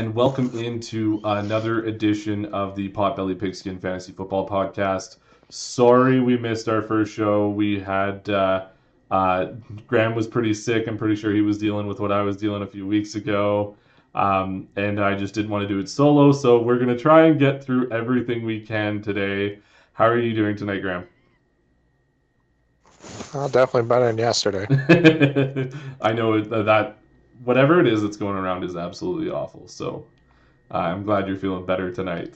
and welcome into another edition of the Potbelly Pigskin Fantasy Football Podcast. Sorry we missed our first show. We had uh, uh, Graham was pretty sick. I'm pretty sure he was dealing with what I was dealing a few weeks ago, um, and I just didn't want to do it solo. So we're gonna try and get through everything we can today. How are you doing tonight, Graham? Oh, definitely better than yesterday. I know that whatever it is that's going around is absolutely awful. So uh, I'm glad you're feeling better tonight.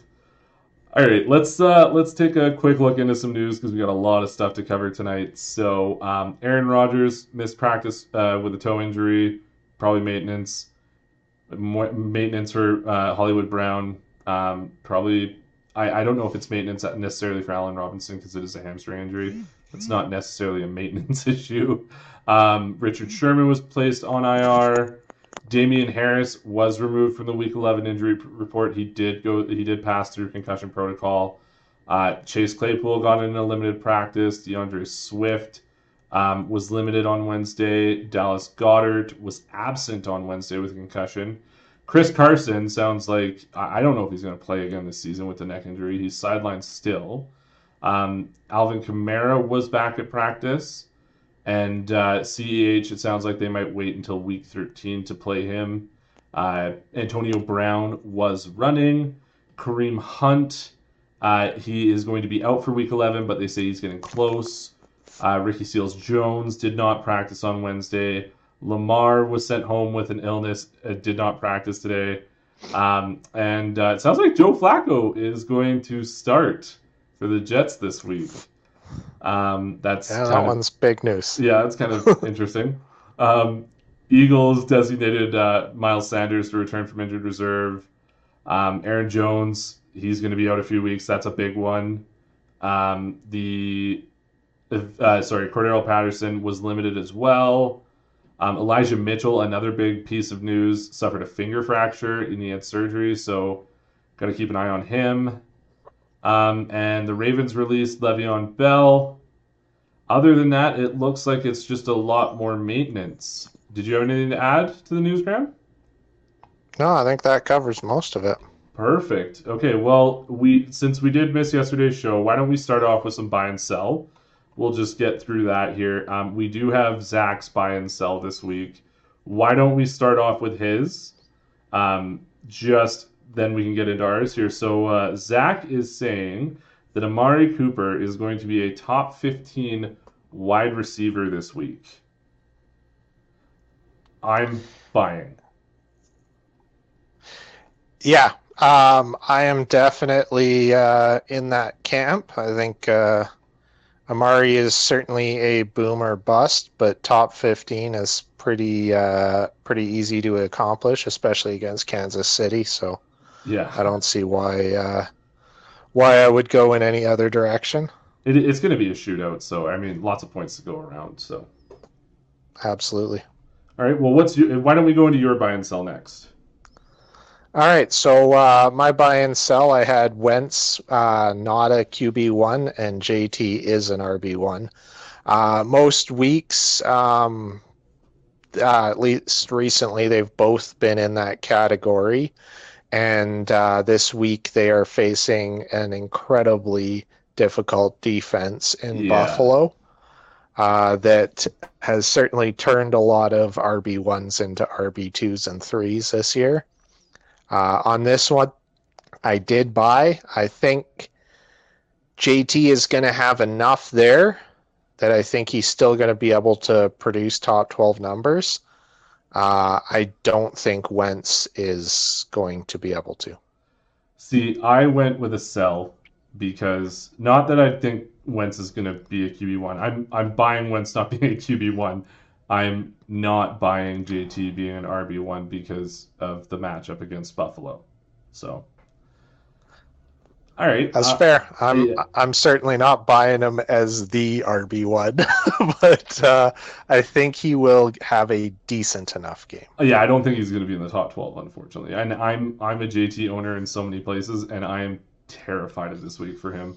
All right, let's uh, let's take a quick look into some news because we got a lot of stuff to cover tonight. So um, Aaron Rodgers missed practice uh, with a toe injury, probably maintenance. Maintenance for uh, Hollywood Brown. Um, probably, I, I don't know if it's maintenance necessarily for Allen Robinson because it is a hamstring injury. It's not necessarily a maintenance issue. Um, Richard Sherman was placed on IR. Damien Harris was removed from the Week 11 injury p- report. He did go. He did pass through concussion protocol. Uh, Chase Claypool got in a limited practice. D'Andre Swift um, was limited on Wednesday. Dallas Goedert was absent on Wednesday with concussion. Chris Carson sounds like I don't know if he's going to play again this season with the neck injury. He's sidelined still. Um, Alvin Kamara was back at practice. And uh, CEH, it sounds like they might wait until week 13 to play him. Uh, Antonio Brown was running. Kareem Hunt, uh, he is going to be out for week 11, but they say he's getting close. Uh, Ricky Seals Jones did not practice on Wednesday. Lamar was sent home with an illness, uh, did not practice today. Um, and uh, it sounds like Joe Flacco is going to start for the Jets this week. Um, that's Yeah, that of- one's big news. yeah, that's kind of interesting. Um, Eagles designated uh, Miles Sanders to return from injured reserve. Um, Aaron Jones, he's going to be out a few weeks. That's a big one. Um, the uh, sorry, Cordarrelle Patterson was limited as well. Um, Elijah Mitchell, another big piece of news, suffered a finger fracture and he had surgery, so got to keep an eye on him. Um, and the Ravens released Le'Veon Bell. Other than that, it looks like it's just a lot more maintenance. Did you have anything to add to the news, Graham? No, I think that covers most of it. Perfect. Okay, well, we since we did miss yesterday's show, why don't we start off with some buy and sell? We'll just get through that here. Um, we do have Zach's buy and sell this week. Why don't we start off with his? Um, just then we can get into ours here. So uh, Zach is saying that Amari Cooper is going to be a top 15 wide receiver this week. I'm buying. Yeah, um, I am definitely uh, in that camp. I think uh, Amari is certainly a boomer bust, but top 15 is pretty uh, pretty easy to accomplish, especially against Kansas City. So Yeah. I don't see why uh, why I would go in any other direction. It, it's going to be a shootout, so I mean, lots of points to go around. So, Absolutely. all right. Well, what's your? Why don't we go into your buy and sell next? All right, so uh, my buy and sell, I had Wentz uh, not a QB one, and JT is an RB one. Uh, most weeks, um, uh, at least recently, they've both been in that category, and uh, this week they are facing an incredibly difficult defense in Yeah. Buffalo. Uh, that has certainly turned a lot of RB ones into RB twos and threes this year. Uh, on this one, I did buy. I think JT is going to have enough there that I think he's still going to be able to produce top 12 numbers. Uh, I don't think Wentz is going to be able to. See, I went with a sell because not that I think Wentz is going to be a QB one. I'm I'm buying Wentz not being a QB one. I'm not buying JT being an RB one because of the matchup against Buffalo. So, all right, That's uh, fair. I'm yeah. I'm certainly not buying him as the RB one, but uh, I think he will have a decent enough game. Yeah, I don't think he's going to be in the top 12, unfortunately. And I'm I'm a JT owner in so many places, and I am terrified of this week for him.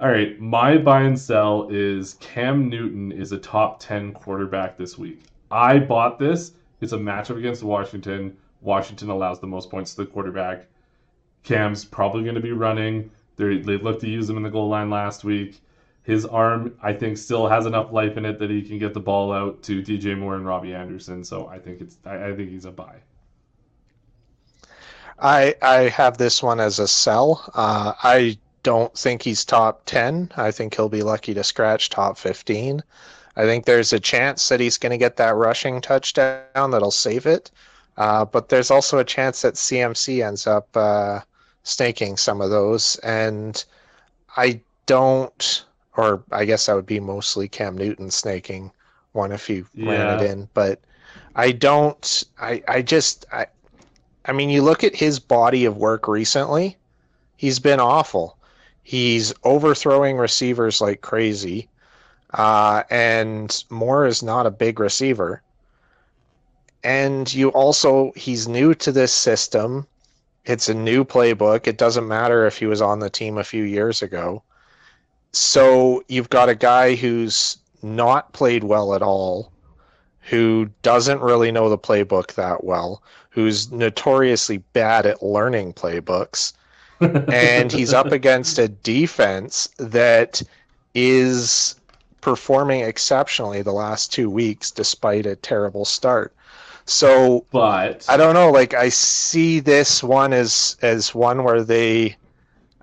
All right, my buy and sell is Cam Newton is a top 10 quarterback this week. I bought this. It's a matchup against Washington. Washington allows the most points to the quarterback. Cam's probably going to be running. They're, they looked to use him in the goal line last week. His arm, I think, still has enough life in it that he can get the ball out to DJ Moore and Robbie Anderson. So I think it's I, I think he's a buy. I I have this one as a sell. Uh, I don't think he's top ten. I think he'll be lucky to scratch top fifteen. I think there's a chance that he's going to get that rushing touchdown that'll save it. Uh, but there's also a chance that CMC ends up uh, snaking some of those. And I don't, or I guess that would be mostly Cam Newton snaking one if he yeah. ran it in. But I don't, I, I just, I, I mean, you look at his body of work recently, he's been awful. He's overthrowing receivers like crazy. Uh, and Moore is not a big receiver. And you also, he's new to this system. It's a new playbook. It doesn't matter if he was on the team a few years ago. So you've got a guy who's not played well at all, who doesn't really know the playbook that well, who's notoriously bad at learning playbooks. and he's up against a defense that is performing exceptionally the last two weeks despite a terrible start. So, but I don't know. Like I see this one as as one where they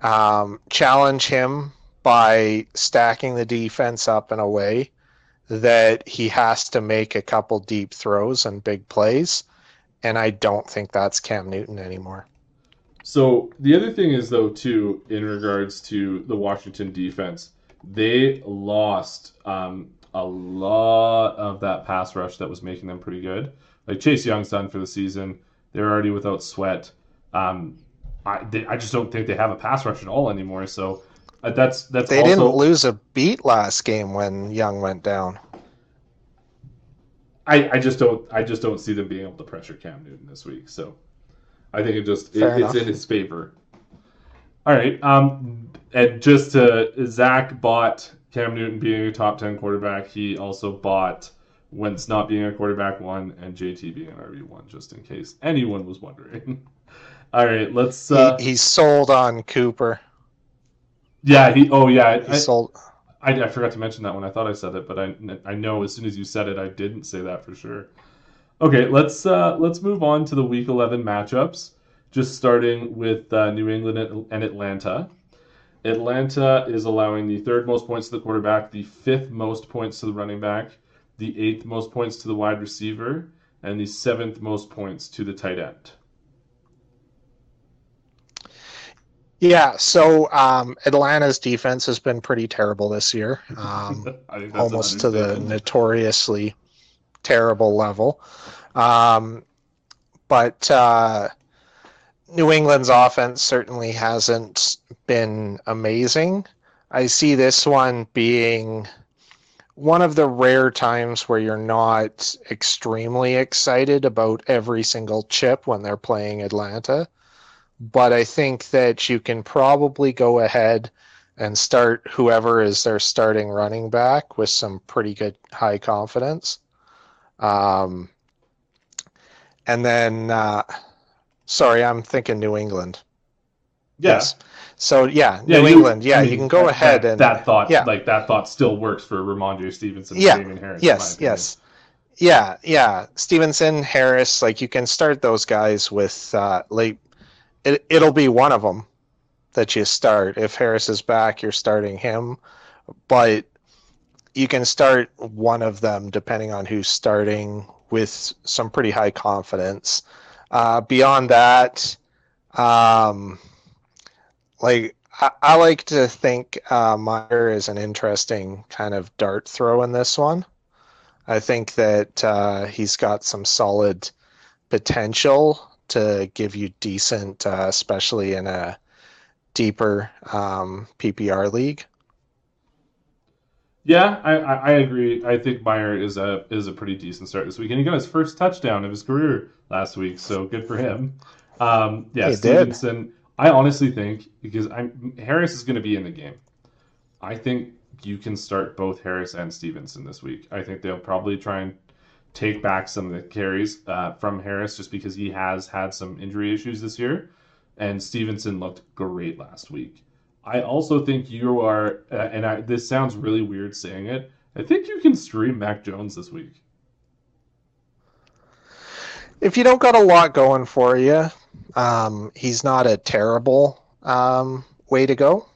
um, challenge him by stacking the defense up in a way that he has to make a couple deep throws and big plays, and I don't think that's Cam Newton anymore. So the other thing is though too in regards to the Washington defense, they lost um, a lot of that pass rush that was making them pretty good. Like Chase Young's done for the season. They're already without Sweat. Um, I they, I just don't think they have a pass rush at all anymore. So uh, that's that's. They also... didn't lose a beat last game when Young went down. I, I just don't I just don't see them being able to pressure Cam Newton this week. So I think it just it, it's in his favor. All right. Um, and just to Zach bought Cam Newton being a top ten quarterback. He also bought Wentz not being a quarterback one and JT being an RB one, just in case anyone was wondering. All right, let's. Uh, he, he's sold on Cooper. Yeah, he. Oh yeah, he I, sold. I, I forgot to mention that one. I thought I said it, but I I know as soon as you said it, I didn't say that for sure. Okay, let's uh, let's move on to the Week 11 matchups. Just starting with uh, New England and Atlanta. Atlanta is allowing the third most points to the quarterback, the fifth most points to the running back, the eighth most points to the wide receiver, and the seventh most points to the tight end. Yeah, so um, Atlanta's defense has been pretty terrible this year, um, almost to the notoriously terrible level. Um, but uh, New England's offense certainly hasn't been amazing. I see this one being one of the rare times where you're not extremely excited about every single chip when they're playing Atlanta. But I think that you can probably go ahead and start whoever is their starting running back with some pretty good high confidence. Um, and then, uh, sorry, I'm thinking New England. Yeah. Yes. So yeah, yeah New you, England. Yeah, I mean, you can go that, ahead and that thought, yeah. like that thought, still works for Rhamondre Stevenson, yeah. Harris. Yes, yes, yeah, yeah. Stevenson, Harris, like you can start those guys with uh, like it. It'll be one of them that you start. If Harris is back, you're starting him, but you can start one of them depending on who's starting with some pretty high confidence. Uh, beyond that, um, like I, I like to think uh, Meyer is an interesting kind of dart throw in this one. I think that uh, he's got some solid potential to give you decent, uh, especially in a deeper um, PPR league. Yeah, I, I, agree. I think Meyer is a is a pretty decent start this week, and he got his first touchdown of his career last week, so good for him. Um, yeah, he Stevenson. Did. I honestly think because I'm Harris is going to be in the game. I think you can start both Harris and Stevenson this week. I think they'll probably try and take back some of the carries uh, from Harris just because he has had some injury issues this year. And Stevenson looked great last week. I also think you are, uh, and I, this sounds really weird saying it. I think you can stream Mac Jones this week. If you don't got a lot going for you, um, he's not a terrible um, way to go.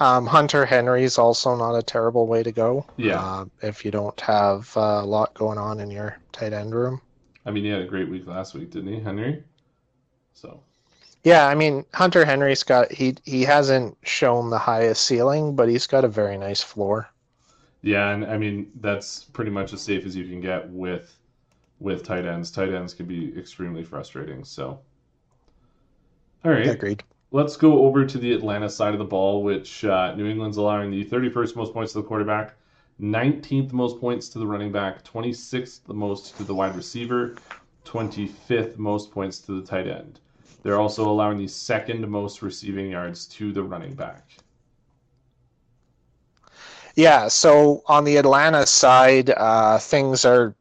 Um, Hunter Henry's also not a terrible way to go. Yeah. Uh, if you don't have uh, a lot going on in your tight end room. I mean, he had a great week last week, didn't he, Henry? So. Yeah, I mean Hunter Henry's got he he hasn't shown the highest ceiling, but he's got a very nice floor. Yeah, and I mean that's pretty much as safe as you can get with with tight ends. Tight ends can be extremely frustrating. So, all right, agreed. Let's go over to the Atlanta side of the ball, which uh, New England's allowing the 31st most points to the quarterback, 19th most points to the running back, 26th the most to the wide receiver, 25th most points to the tight end. They're also allowing the second most receiving yards to the running back. Yeah, so on the Atlanta side, uh, things are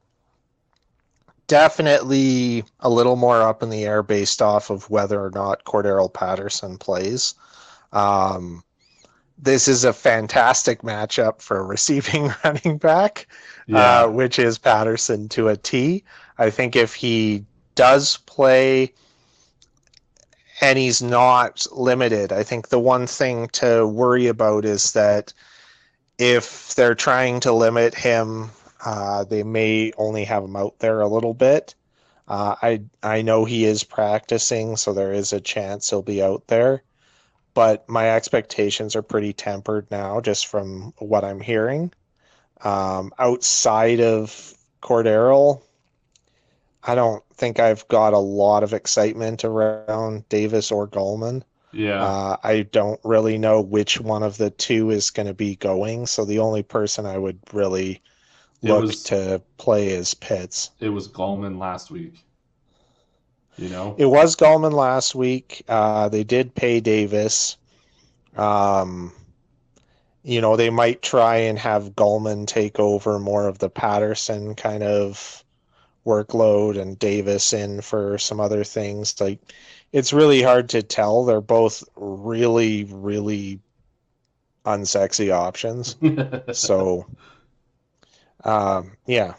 definitely a little more up in the air based off of whether or not Cordarrelle Patterson plays. Um, this is a fantastic matchup for receiving running back, yeah. uh, which is Patterson to a T. I think if he does play, and he's not limited. I think the one thing to worry about is that if they're trying to limit him, uh, they may only have him out there a little bit. Uh, I I know he is practicing, so there is a chance he'll be out there. But my expectations are pretty tempered now, just from what I'm hearing. Um, outside of Cordarrelle, I don't think I've got a lot of excitement around Davis or Gallman. Yeah. Uh, I don't really know which one of the two is going to be going. So the only person I would really look was, to play as Pitts. It was Gallman last week. You know? It was Gallman last week. Uh, they did pay Davis. Um, you know, they might try and have Gallman take over more of the Patterson kind of workload and Davis in for some other things. Like it's really hard to tell. They're both really, really unsexy options. so um, yeah.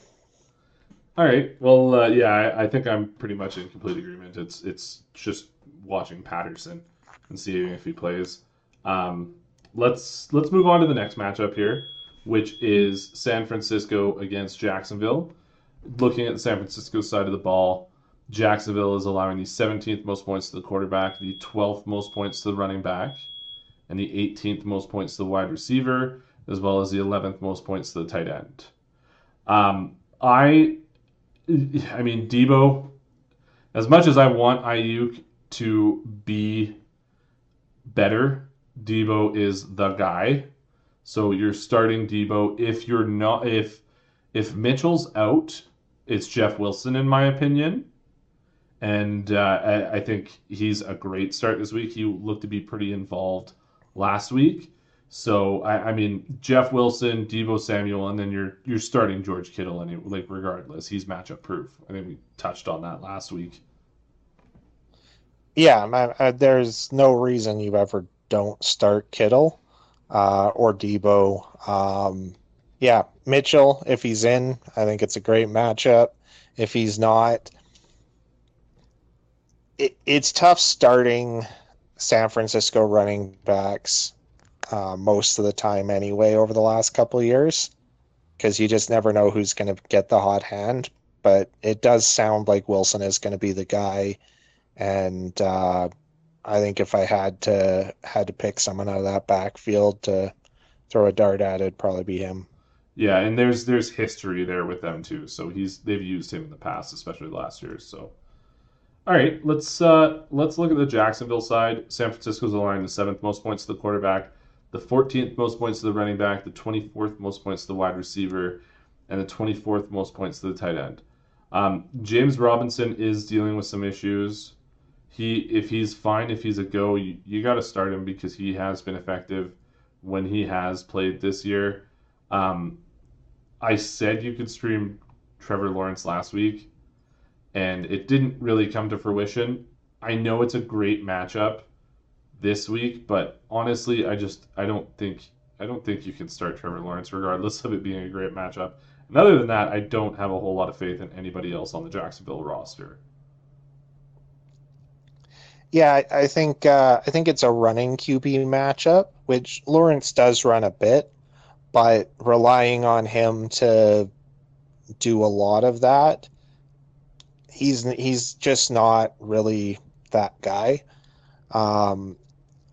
All right. Well, uh, yeah, I, I, think I'm pretty much in complete agreement. It's it's just watching Patterson and seeing if he plays. Um, let's let's move on to the next matchup here, which is San Francisco against Jacksonville looking at the San Francisco side of the ball, Jacksonville is allowing the 17th most points to the quarterback, the 12th most points to the running back, and the 18th most points to the wide receiver, as well as the 11th most points to the tight end. Um, I, I mean, Deebo. as much as I want Aiyuk to be better, Deebo is the guy. So you're starting Deebo. If you're not, if if Mitchell's out, it's Jeff Wilson, in my opinion. And uh, I, I, think he's a great start this week. He looked to be pretty involved last week. So I, I mean Jeff Wilson, Deebo Samuel, and then you're you're starting George Kittle anyway. Like regardless, he's matchup proof. I think we touched on that last week. Yeah, uh, there's no reason you ever don't start Kittle uh, or Deebo. Um, yeah, Mitchell, if he's in, I think it's a great matchup. If he's not, it, it's tough starting San Francisco running backs uh, most of the time anyway over the last couple of years because you just never know who's going to get the hot hand. But it does sound like Wilson is going to be the guy, and uh, I think if I had to had to pick someone out of that backfield to throw a dart at, it'd probably be him. Yeah, and there's there's history there with them too. So he's they've used him in the past, especially last year. So, all right, let's uh, let's look at the Jacksonville side. San Francisco's allowing the seventh most points to the quarterback, the 14th most points to the running back, the 24th most points to the wide receiver, and the 24th most points to the tight end. Um, James Robinson is dealing with some issues. He if he's fine, if he's a go, you, you got to start him because he has been effective when he has played this year. Um, I said you could stream Trevor Lawrence last week, and it didn't really come to fruition. I know it's a great matchup this week, but honestly, I just I don't think I don't think you can start Trevor Lawrence regardless of it being a great matchup. And other than that, I don't have a whole lot of faith in anybody else on the Jacksonville roster. Yeah, I, think uh, I think it's a running QB matchup, which Lawrence does run a bit, but relying on him to do a lot of that, he's he's just not really that guy. Um,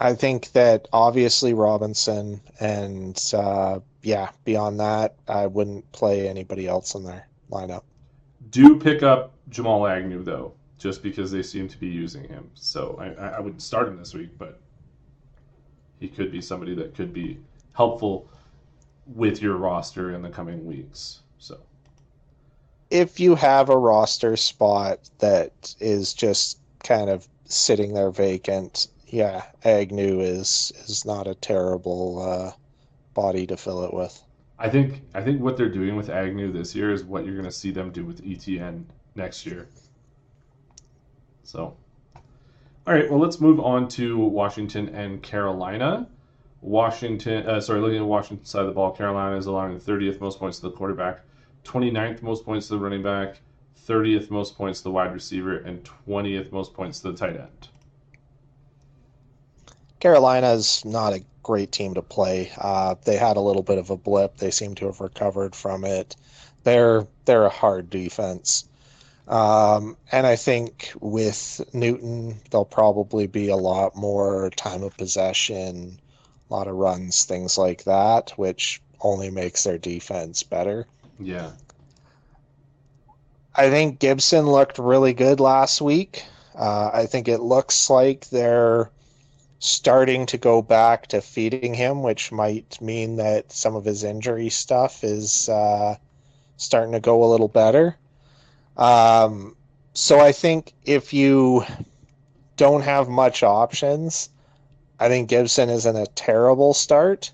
I think that obviously Robinson and uh, yeah, beyond that, I wouldn't play anybody else in their lineup. Do pick up Jamal Agnew though just because they seem to be using him. So I, I wouldn't start him this week, but he could be somebody that could be helpful with your roster in the coming weeks. So if you have a roster spot that is just kind of sitting there vacant, yeah, Agnew is is not a terrible uh, body to fill it with. I think I think what they're doing with Agnew this year is what you're going to see them do with ETN next year. So, all right, well, let's move on to Washington and Carolina. Washington, uh, sorry, looking at Washington side of the ball, Carolina is allowing the 30th most points to the quarterback, 29th most points to the running back, 30th most points to the wide receiver, and 20th most points to the tight end. Carolina's not a great team to play. Uh, they had a little bit of a blip. They seem to have recovered from it. They're they're a hard defense. Um, and I think with Newton, there'll probably be a lot more time of possession, a lot of runs, things like that, which only makes their defense better. Yeah. I think Gibson looked really good last week. Uh, I think it looks like they're starting to go back to feeding him, which might mean that some of his injury stuff is uh, starting to go a little better. Um, so I think if you don't have much options, I think Gibson isn't a terrible start.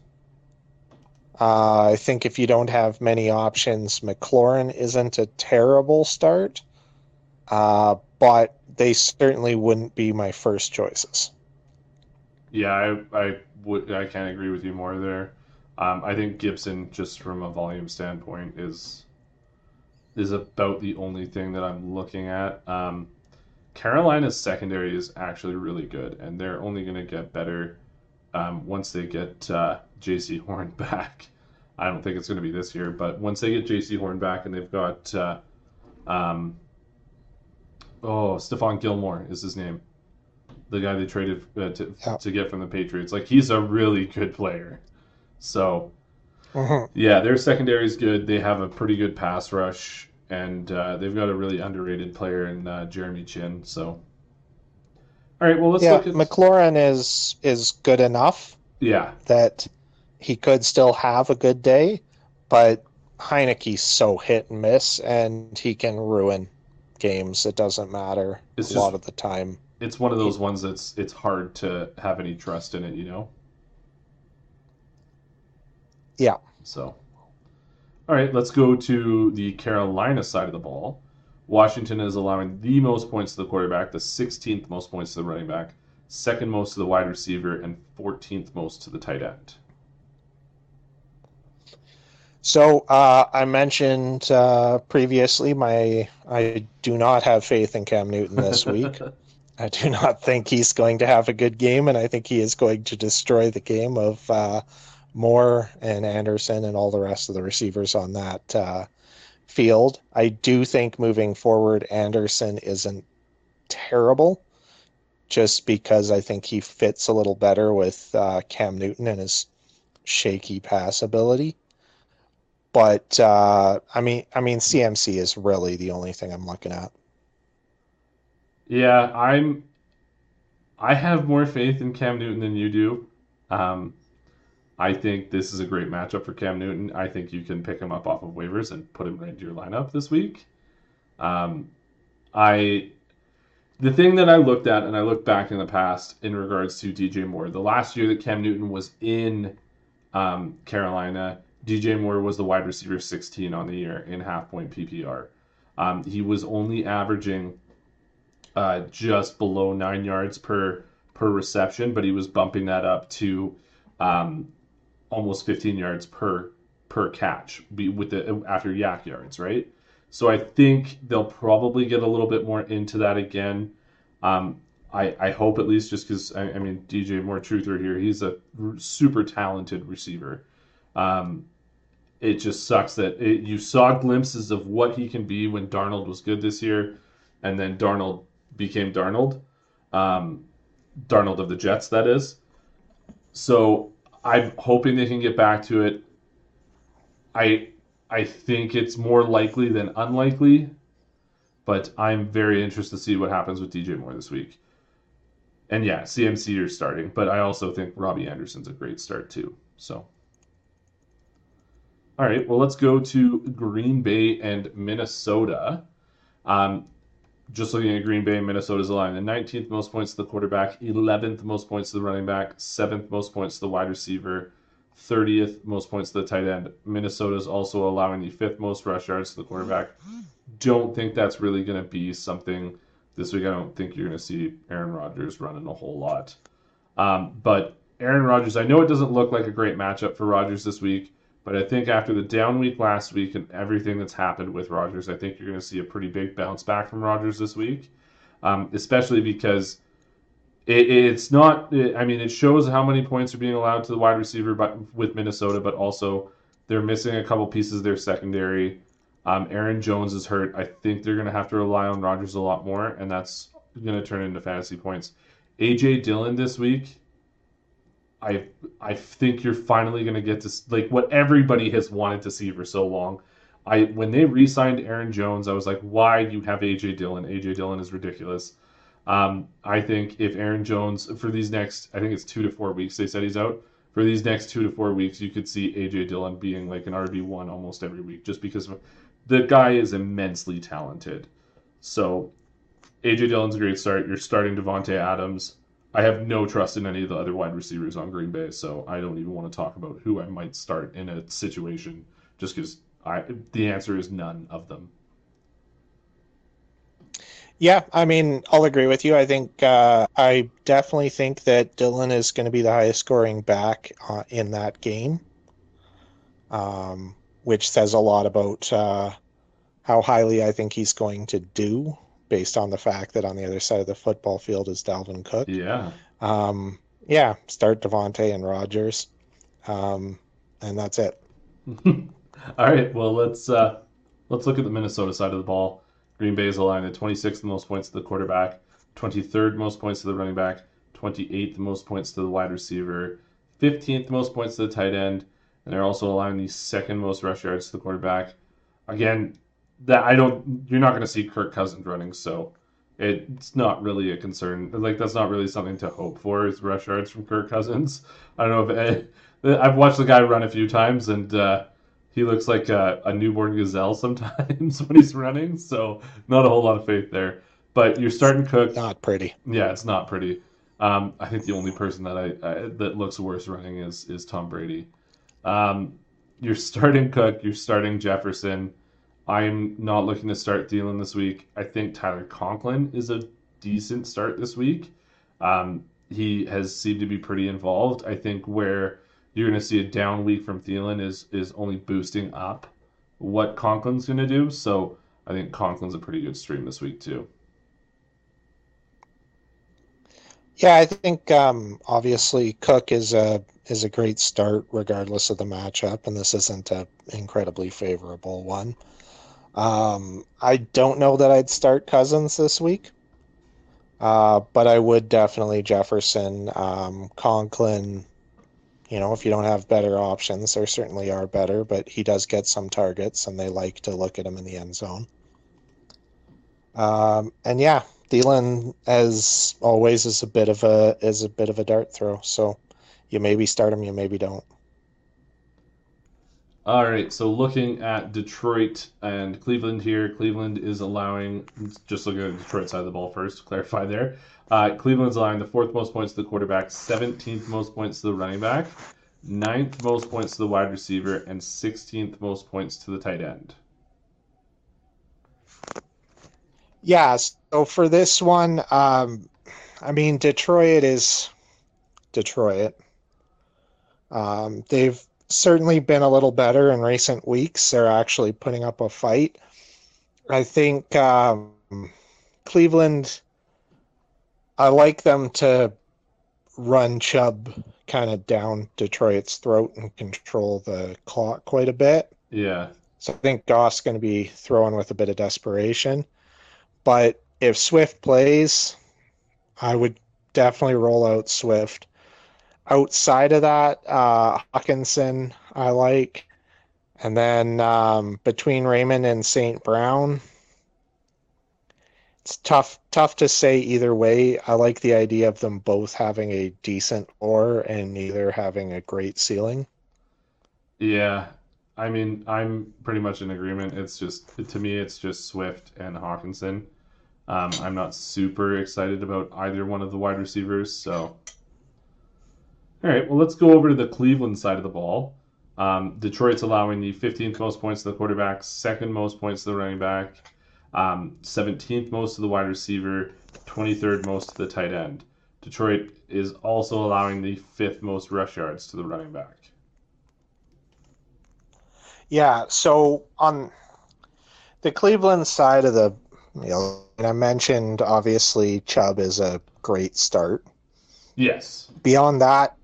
Uh, I think if you don't have many options, McLaurin isn't a terrible start. Uh, but they certainly wouldn't be my first choices. Yeah, I, I would I can't agree with you more there. Um, I think Gibson, just from a volume standpoint, is is about the only thing that I'm looking at. Um, Carolina's secondary is actually really good, and they're only going to get better um, once they get uh, Jaycee Horn back. I don't think it's going to be this year, but once they get Jaycee Horn back and they've got, uh, um, oh, Stephon Gilmore is his name, the guy they traded uh, to, yeah. to get from the Patriots. Like he's a really good player. So Mm-hmm. Yeah, their secondary is good. They have a pretty good pass rush, and uh, they've got a really underrated player in uh, Jeremy Chinn. So, all right, well, let's yeah, look at McLaurin is is good enough. Yeah, that he could still have a good day, but Heinicke's so hit and miss, and he can ruin games. It doesn't matter it's a just, lot of the time. It's one of those ones that's it's hard to have any trust in it, you know. Yeah. So, all right, let's go to the Carolina side of the ball. Washington is allowing the most points to the quarterback, the 16th most points to the running back, second most to the wide receiver, and 14th most to the tight end. So uh, I mentioned uh, previously my I do not have faith in Cam Newton this week. I do not think he's going to have a good game, and I think he is going to destroy the game of uh, Moore and Anderson and all the rest of the receivers on that uh, field. I do think moving forward, Anderson isn't terrible just because I think he fits a little better with uh, Cam Newton and his shaky pass ability. But uh, I mean, I mean, CMC is really the only thing I'm looking at. Yeah, I'm. I have more faith in Cam Newton than you do. Um, I think this is a great matchup for Cam Newton. I think you can pick him up off of waivers and put him right into your lineup this week. Um, I the thing that I looked at and I looked back in the past in regards to DJ Moore, the last year that Cam Newton was in um, Carolina, DJ Moore was the wide receiver 16 on the year in half point PPR. Um, he was only averaging uh, just below nine yards per per reception, but he was bumping that up to um, almost 15 yards per per catch with the after YAC yards, right? So I think they'll probably get a little bit more into that again. Um, I, I hope at least just because I, I, mean DJ Moore Truther here, he's a super talented receiver. Um, it just sucks that it, you saw glimpses of what he can be when Darnold was good this year, and then Darnold became Darnold, um, Darnold of the Jets, that is. So I'm hoping they can get back to it. I I think it's more likely than unlikely, but I'm very interested to see what happens with DJ Moore this week. And yeah, CMC are starting, but I also think Robbie Anderson's a great start too. So. All right, well, let's go to Green Bay and Minnesota. Um, just looking at Green Bay, Minnesota's line, the 19th most points to the quarterback, 11th most points to the running back, 7th most points to the wide receiver, 30th most points to the tight end. Minnesota's also allowing the fifth most rush yards to the quarterback. Don't think that's really going to be something this week. I don't think you're going to see Aaron Rodgers running a whole lot. Um, but Aaron Rodgers, I know it doesn't look like a great matchup for Rodgers this week. But I think after the down week last week and everything that's happened with Rodgers, I think you're going to see a pretty big bounce back from Rodgers this week, um, especially because it, it's not. I mean, it shows how many points are being allowed to the wide receiver, but with Minnesota, but also they're missing a couple pieces of their secondary. Um, Aaron Jones is hurt. I think they're going to have to rely on Rodgers a lot more, and that's going to turn into fantasy points. AJ Dillon this week I I think you're finally going to get to like what everybody has wanted to see for so long. I when they re-signed Aaron Jones, I was like, why you have AJ Dillon? AJ Dillon is ridiculous. Um, I think if Aaron Jones for these next, I think it's two to four weeks, they said he's out. For these next two to four weeks, you could see AJ Dillon being like an RB one almost every week, just because the guy is immensely talented. So AJ Dillon's a great start. You're starting Davante Adams. I have no trust in any of the other wide receivers on Green Bay, so I don't even want to talk about who I might start in a situation just because I the answer is none of them. Yeah, I mean, I'll agree with you. I think uh, I definitely think that Dillon is going to be the highest scoring back uh, in that game, um, which says a lot about uh, how highly I think he's going to do based on the fact that on the other side of the football field is Dalvin Cook. Yeah. Um, yeah, start Davante and Rodgers. Um, and that's it. All right. Well, let's uh, let's look at the Minnesota side of the ball. Green Bay is aligned at 26th most points to the quarterback, 23rd most points to the running back, 28th most points to the wide receiver, 15th most points to the tight end, and they're also allowing the second most rush yards to the quarterback. Again, that I don't. You're not going to see Kirk Cousins running, so it's not really a concern. Like that's not really something to hope for is rush yards from Kirk Cousins. I don't know if eh, I've watched the guy run a few times, and uh, he looks like a, a, newborn gazelle sometimes when he's running. So not a whole lot of faith there. But you're starting Cook. Not pretty. Yeah, it's not pretty. Um, I think the only person that I, I, that looks worse running is is Tom Brady. Um, you're starting Cook. You're starting Jefferson. I'm not looking to start Thielen this week. I think Tyler Conklin is a decent start this week. Um, he has seemed to be pretty involved. I think where you're going to see a down week from Thielen is is only boosting up what Conklin's going to do. So I think Conklin's a pretty good stream this week too. Yeah, I think um, obviously Cook is a is a great start regardless of the matchup, and this isn't an incredibly favorable one. Um, I don't know that I'd start Cousins this week, uh, but I would definitely Jefferson, um, Conklin. You know, if you don't have better options, there certainly are better, but he does get some targets, and they like to look at him in the end zone. Um, and yeah, Thielen, as always, is a bit of a is a bit of a dart throw. So you maybe start him, you maybe don't. All right, so looking at Detroit and Cleveland here, Cleveland is allowing, just looking at Detroit side of the ball first, clarify there. Uh, Cleveland's allowing the fourth most points to the quarterback, 17th most points to the running back, ninth most points to the wide receiver, and 16th most points to the tight end. Yeah, so for this one, um, I mean, Detroit is Detroit. Um, they've certainly been a little better in recent weeks. They're actually putting up a fight. I think um, Cleveland, I like them to run Chubb kind of down Detroit's throat and control the clock quite a bit. Yeah. So I think Goff's going to be throwing with a bit of desperation. But if Swift plays, I would definitely roll out Swift. Outside of that, uh, Hockenson I like. And then um, between Raymond and St. Brown, it's tough tough to say either way. I like the idea of them both having a decent or and neither having a great ceiling. Yeah. I mean, I'm pretty much in agreement. It's just to me, it's just Swift and Hockenson. Um, I'm not super excited about either one of the wide receivers. So, all right, well, let's go over to the Cleveland side of the ball. Um, Detroit's allowing the 15th most points to the quarterback, second most points to the running back, um, 17th most to the wide receiver, 23rd most to the tight end. Detroit is also allowing the fifth most rush yards to the running back. Yeah, so on the Cleveland side of the, you know, I mentioned obviously Chubb is a great start. Yes. Beyond that,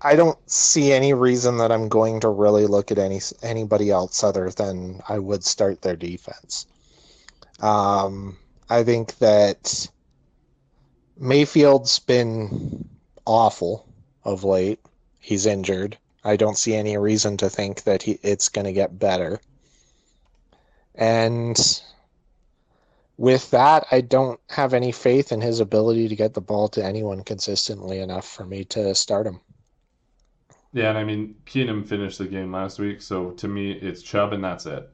I don't see any reason that I'm going to really look at any anybody else other than I would start their defense. Um, I think that Mayfield's been awful of late. He's injured. I don't see any reason to think that he, it's going to get better. And with that, I don't have any faith in his ability to get the ball to anyone consistently enough for me to start him. Yeah, and I mean, Keenum finished the game last week, so to me, it's Chubb, and that's it.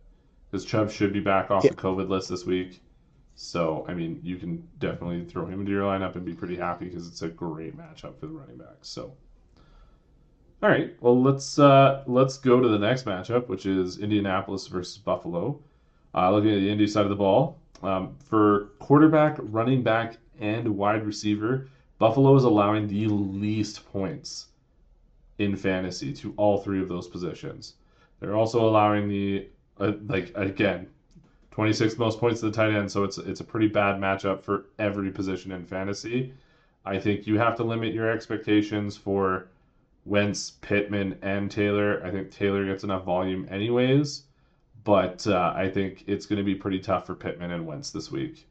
Because Chubb should be back off yeah. the COVID list this week. So, I mean, you can definitely throw him into your lineup and be pretty happy because it's a great matchup for the running back. So, all right, well let's uh, let's go to the next matchup, which is Indianapolis versus Buffalo. Uh, looking at the Indy side of the ball, um, for quarterback, running back, and wide receiver, Buffalo is allowing the least points in fantasy to all three of those positions. They're also allowing the uh, like again 26th most points to the tight end, so it's it's a pretty bad matchup for every position in fantasy. I think you have to limit your expectations for Wentz, Pittman, and Taylor. I think Taylor gets enough volume anyways, but uh, I think it's going to be pretty tough for Pittman and Wentz this week.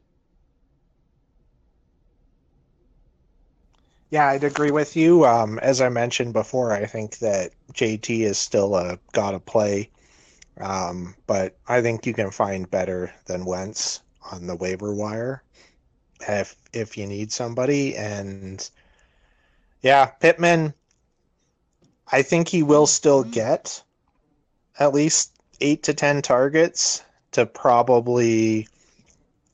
Yeah, I'd agree with you. Um, as I mentioned before, I think that JT is still a gotta play, um, but I think you can find better than Wentz on the waiver wire if if you need somebody. And yeah, Pittman, I think he will still get at least eight to ten targets to probably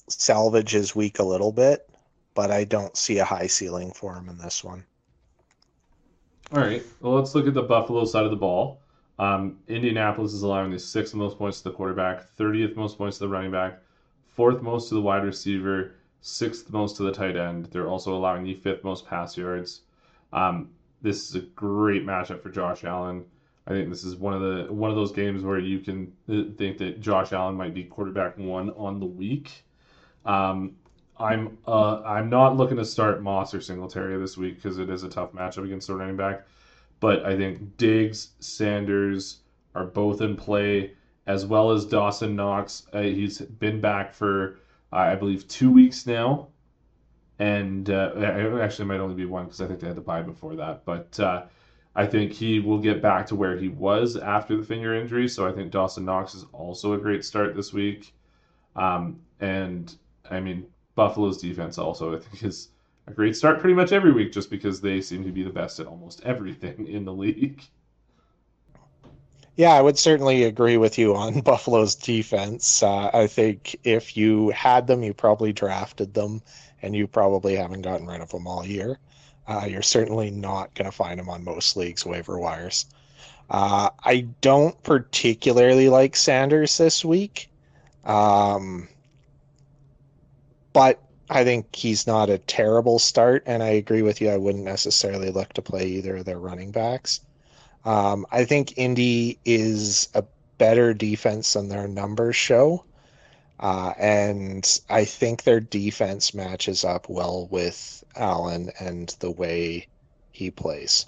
salvage his week a little bit but I don't see a high ceiling for him in this one. All right. Well, let's look at the Buffalo side of the ball. Um, Indianapolis is allowing the sixth most points to the quarterback, 30th most points to the running back, fourth most to the wide receiver, sixth most to the tight end. They're also allowing the fifth most pass yards. Um, this is a great matchup for Josh Allen. I think this is one of the one of those games where you can uh, think that Josh Allen might be quarterback one on the week. Um, I'm uh, I'm not looking to start Moss or Singletary this week because it is a tough matchup against the running back. But I think Diggs, Sanders are both in play, as well as Dawson Knox. Uh, he's been back for uh, I believe two weeks now, and uh, actually might only be one because I think they had to bye before that. But uh, I think he will get back to where he was after the finger injury. So I think Dawson Knox is also a great start this week. Um, and I mean, Buffalo's defense also, I think, is a great start pretty much every week just because they seem to be the best at almost everything in the league. Yeah, I would certainly agree with you on Buffalo's defense. Uh, I think if you had them, you probably drafted them, and you probably haven't gotten rid of them all year. Uh, you're certainly not going to find them on most leagues' waiver wires. Uh, I don't particularly like Sanders this week. Um, but I think he's not a terrible start, and I agree with you. I wouldn't necessarily look to play either of their running backs. Um, I think Indy is a better defense than their numbers show. Uh, and I think their defense matches up well with Allen and the way he plays.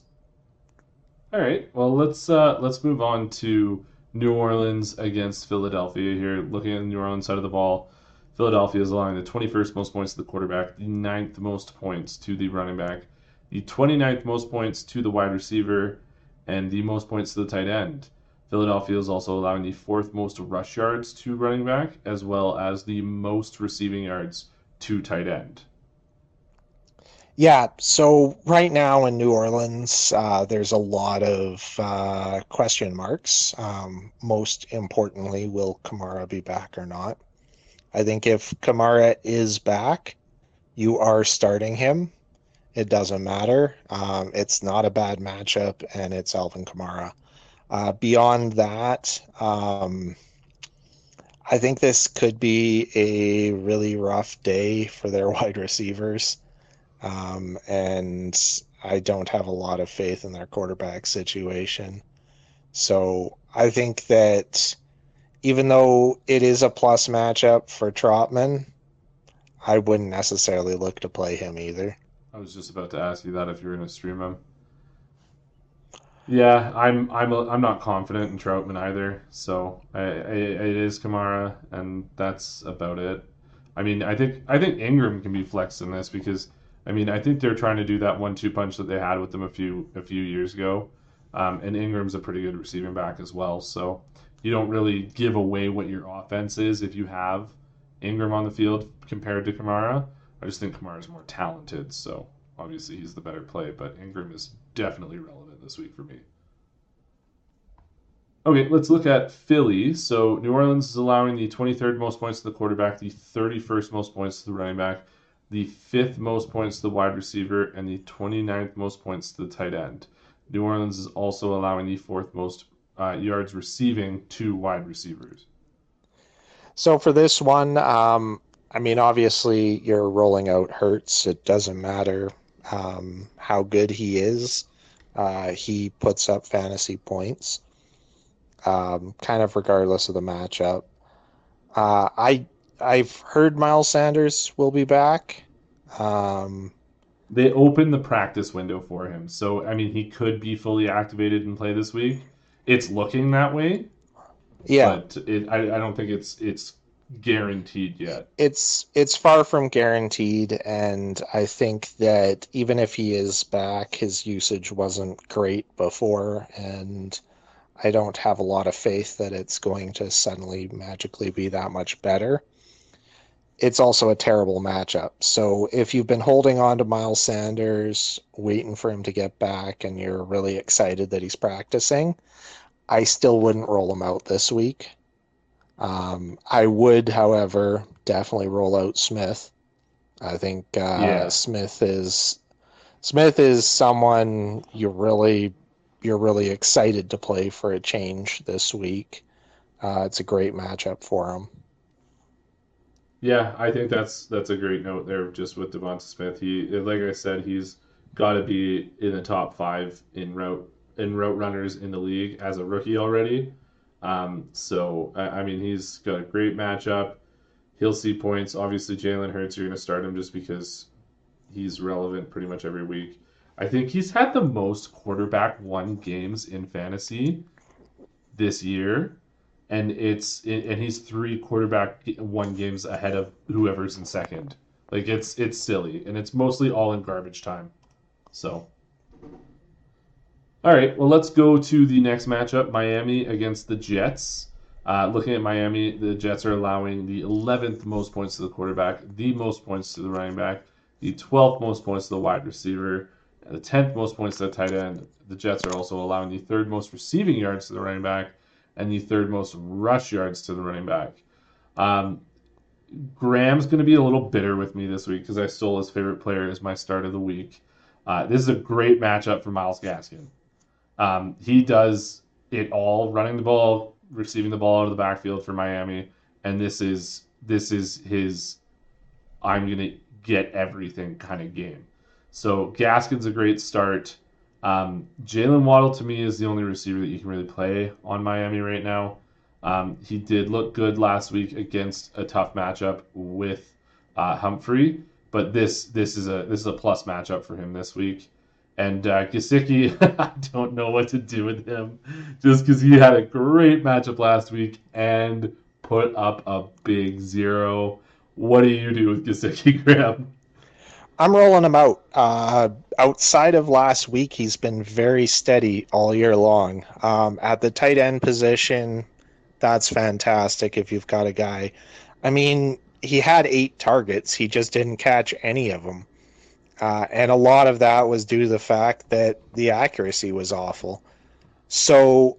All right. Well, let's uh, let's move on to New Orleans against Philadelphia here. Looking at the New Orleans side of the ball, Philadelphia is allowing the 21st most points to the quarterback, the ninth most points to the running back, the 29th most points to the wide receiver, and the most points to the tight end. Philadelphia is also allowing the fourth most rush yards to running back, as well as the most receiving yards to tight end. Yeah, so right now in New Orleans, uh, there's a lot of uh, question marks. Um, most importantly, will Kamara be back or not? I think if Kamara is back, you are starting him. It doesn't matter. Um, it's not a bad matchup, and it's Alvin Kamara. Uh, beyond that, um, I think this could be a really rough day for their wide receivers. Um, and I don't have a lot of faith in their quarterback situation. So I think that even though it is a plus matchup for Trautman, I wouldn't necessarily look to play him either. I was just about to ask you that if you're going to stream him. Yeah, I'm I'm a, I'm not confident in Trautman either. So I, I, it is Kamara, and that's about it. I mean, I think I think Ingram can be flexed in this because I mean I think they're trying to do that one-two punch that they had with them a few a few years ago, um, and Ingram's a pretty good receiving back as well. So you don't really give away what your offense is if you have Ingram on the field compared to Kamara. I just think Kamara is more talented, so obviously he's the better play, but Ingram is definitely relevant this week for me. Okay, let's look at Philly. So New Orleans is allowing the 23rd most points to the quarterback, the 31st most points to the running back, the fifth most points to the wide receiver, and the 29th most points to the tight end. New Orleans is also allowing the fourth most uh, yards receiving to wide receivers. So for this one, um, I mean, obviously you're rolling out Hurts. It doesn't matter um, how good he is. Uh, he puts up fantasy points, um, kind of regardless of the matchup. Uh, I I've heard Miles Sanders will be back. Um, they opened the practice window for him, so I mean he could be fully activated and play this week. It's looking that way. Yeah, but it, I, I don't think it's it's guaranteed yet. It's it's far from guaranteed, and I think that even if he is back, his usage wasn't great before, and I don't have a lot of faith that it's going to suddenly magically be that much better. It's also a terrible matchup. So if you've been holding on to Miles Sanders, waiting for him to get back, and you're really excited that he's practicing, I still wouldn't roll him out this week. Um, I would, however, definitely roll out Smith. I think uh, yeah. Smith is Smith is someone you really you're really excited to play for a change this week. Uh, it's a great matchup for him. Yeah, I think that's that's a great note there. Just with DeVonta Smith, he like I said, he's got to be in the top five in route in route runners in the league as a rookie already. Um, so I, I, mean, he's got a great matchup. He'll see points. Obviously, Jalen Hurts, you're going to start him just because he's relevant pretty much every week. I think he's had the most quarterback one games in fantasy this year, and it's and he's three quarterback one games ahead of whoever's in second. Like it's it's silly, and it's mostly all in garbage time. So all right, well, let's go to the next matchup Miami against the Jets. Uh, looking at Miami, the Jets are allowing the 11th most points to the quarterback, the most points to the running back, the 12th most points to the wide receiver, and the 10th most points to the tight end. The Jets are also allowing the third most receiving yards to the running back and the third most rush yards to the running back. Um, Graham's going to be a little bitter with me this week because I stole his favorite player as my start of the week. Uh, this is a great matchup for Myles Gaskin. Um, he does it all, running the ball, receiving the ball out of the backfield for Miami, and this is this is his I'm gonna get everything kind of game. So Gaskin's a great start. Um, Jaylen Waddle to me is the only receiver that you can really play on Miami right now. Um, he did look good last week against a tough matchup with uh, Humphrey, but this this is a this is a plus matchup for him this week. And uh, I don't know what to do with him, just because he had a great matchup last week and put up a big zero. What do you do with Gesicki, Graham? I'm rolling him out. Uh, outside of last week, he's been very steady all year long. Um, at the tight end position, that's fantastic if you've got a guy. I mean, he had eight targets, he just didn't catch any of them. Uh, and a lot of that was due to the fact that the accuracy was awful. So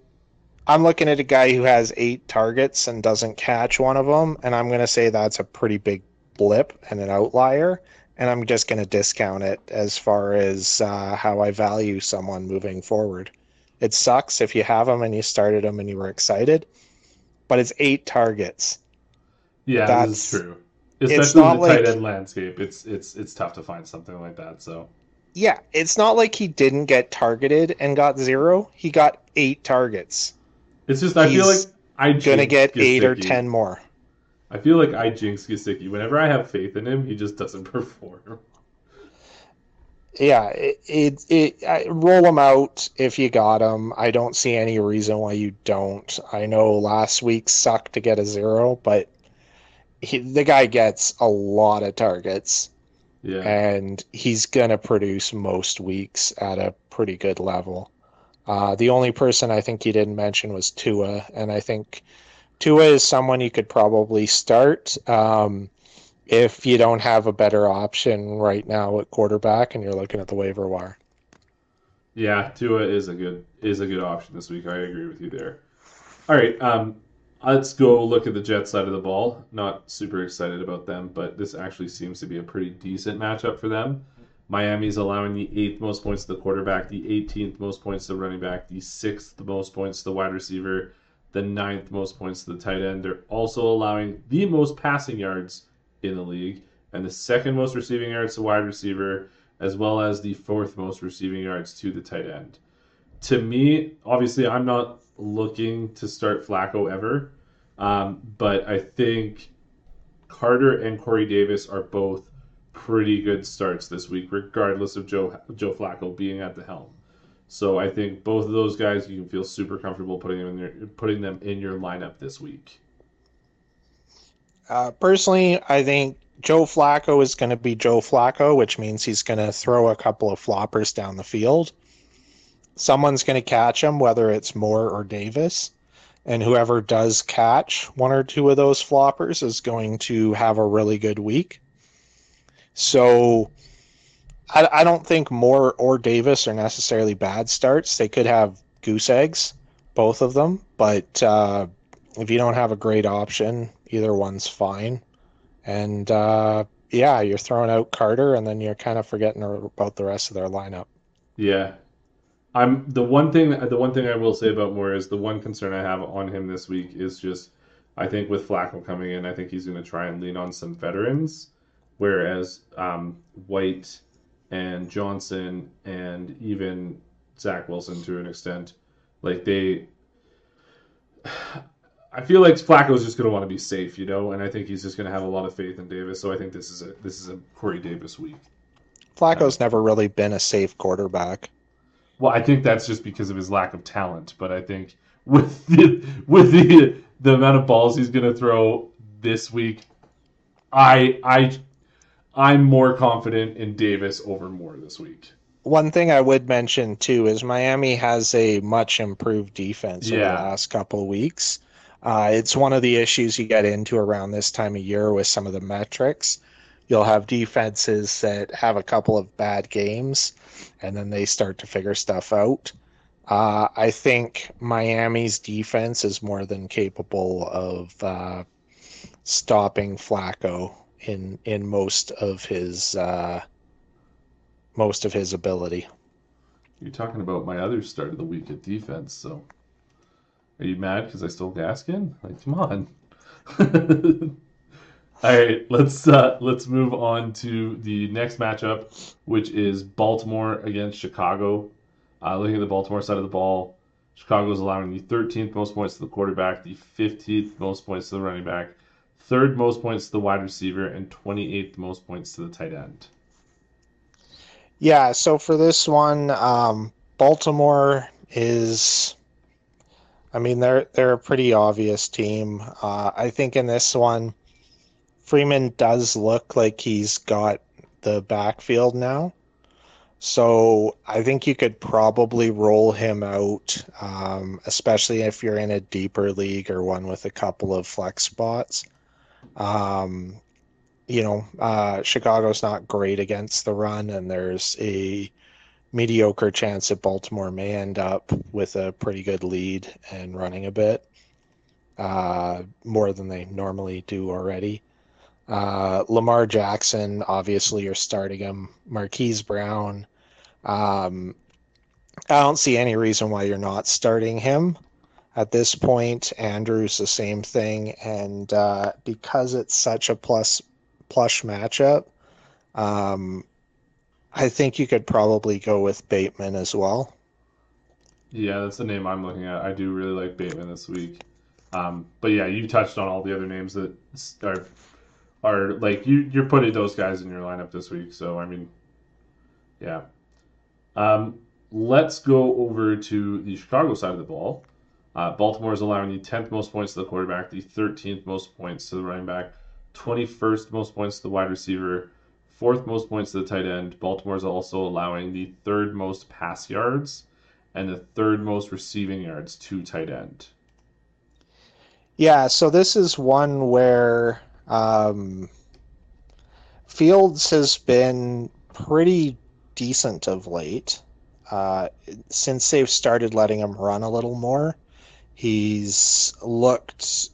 I'm looking at a guy who has eight targets and doesn't catch one of them, and I'm going to say that's a pretty big blip and an outlier. And I'm just going to discount it as far as uh, how I value someone moving forward. It sucks if you have them and you started them and you were excited, but it's eight targets. Yeah, That's- true. Especially not in the tight like- end landscape, it's it's it's tough to find something like that. So Yeah, it's not like he didn't get targeted and got zero. He got eight targets. it's just I feel like I'm Gonna get eight or ten more. I feel like I jinx Gesicki. Whenever I have faith in him, he just doesn't perform. Yeah, it, it, it I, roll him out if you got him. I don't see any reason why you don't. I know last week sucked to get a zero, but he, the guy gets a lot of targets Yeah, and he's gonna produce most weeks at a pretty good level. Uh, the only person I think he didn't mention was Tua, and I think Tua is someone you could probably start. Um, if you don't have a better option right now at quarterback and you're looking at the waiver wire. yeah. Tua is a good is a good option this week. I agree with you there. All right, um, let's go look at the Jets side of the ball. Not super excited about them, but this actually seems to be a pretty decent matchup for them. Miami's allowing the eighth most points to the quarterback, the 18th most points to the running back, the sixth most points to the wide receiver, the ninth most points to the tight end. They're also allowing the most passing yards in the league and the second most receiving yards to wide receiver, as well as the fourth most receiving yards to the tight end. To me, obviously, I'm not looking to start Flacco ever, um, but I think Carter and Corey Davis are both pretty good starts this week, regardless of Joe Joe Flacco being at the helm. So I think both of those guys you can feel super comfortable putting them in your putting them in your lineup this week. Uh, personally, I think Joe Flacco is going to be Joe Flacco, which means he's going to throw a couple of floppers down the field. Someone's going to catch him, whether it's Moore or Davis. And whoever does catch one or two of those floppers is going to have a really good week. So I, I don't think Moore or Davis are necessarily bad starts. They could have goose eggs, both of them. But uh, if you don't have a great option, either one's fine. And uh, yeah, you're throwing out Carter, and then you're kind of forgetting about the rest of their lineup. Yeah. I'm the one thing the one thing I will say about Moore is the one concern I have on him this week is just I think with Flacco coming in, I think he's going to try and lean on some veterans, whereas um, White and Johnson and even Zach Wilson to an extent, like they, I feel like Flacco's just going to want to be safe, you know, and I think he's just going to have a lot of faith in Davis. So I think this is a this is a Corey Davis week. Flacco's never really been a safe quarterback. Well, I think that's just because of his lack of talent. But I think with the with the the amount of balls he's going to throw this week, I I I'm more confident in Davis over Moore this week. One thing I would mention too is Miami has a much improved defense over the last couple of weeks. Uh, it's one of the issues you get into around this time of year with some of the metrics. You'll have defenses that have a couple of bad games, and then they start to figure stuff out. Uh, I think Miami's defense is more than capable of uh, stopping Flacco in in most of his uh, most of his ability. You're talking about my other start of the week at defense, so are you mad because I stole Gaskin? Like, come on. All right, let's uh, let's move on to the next matchup, which is Baltimore against Chicago. Uh, looking at the Baltimore side of the ball, Chicago is allowing the 13th most points to the quarterback, the 15th most points to the running back, third most points to the wide receiver, and 28th most points to the tight end. Yeah, so for this one, um, Baltimore is. I mean, they're they're a pretty obvious team. Uh, I think in this one, Freeman does look like he's got the backfield now. So I think you could probably roll him out, um, especially if you're in a deeper league or one with a couple of flex spots. Um, you know, uh, Chicago's not great against the run, and there's a mediocre chance that Baltimore may end up with a pretty good lead and running a bit uh, more than they normally do already. Uh, Lamar Jackson, obviously, you're starting him. Marquise Brown. Um, I don't see any reason why you're not starting him at this point. Andrews, the same thing. And uh, because it's such a plus plush matchup, um, I think you could probably go with Bateman as well. Yeah, that's the name I'm looking at. I do really like Bateman this week. Um, but yeah, you touched on all the other names that are are like you you're putting those guys in your lineup this week. So I mean, yeah. Um, let's go over to the Chicago side of the ball. Uh, Baltimore is allowing the 10th most points to the quarterback, the 13th most points to the running back, 21st most points to the wide receiver, fourth most points to the tight end. Baltimore is also allowing the third most pass yards and the third most receiving yards to tight end. Yeah, so this is one where um, Fields has been pretty decent of late. Uh, since they've started letting him run a little more, he's looked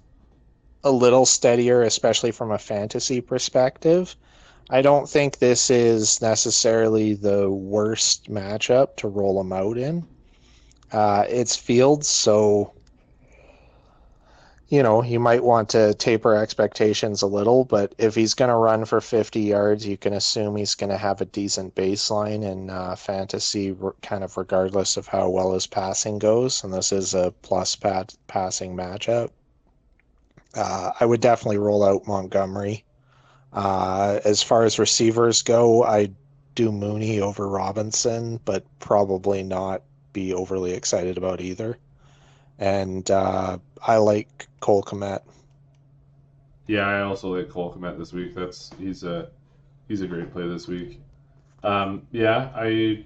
a little steadier, especially from a fantasy perspective. I don't think this is necessarily the worst matchup to roll him out in. Uh, it's Fields, so you know, you might want to taper expectations a little, but if he's going to run for 50 yards, you can assume he's going to have a decent baseline in uh, fantasy, kind of regardless of how well his passing goes. And this is a plus pat- passing matchup. Uh, I would definitely roll out Montgomery. Uh, as far as receivers go, I do Mooney over Robinson, but probably not be overly excited about either and uh, I like Cole Kmet. Yeah, I also like Cole Kmet this week. That's he's a he's a great play this week. Um, yeah, I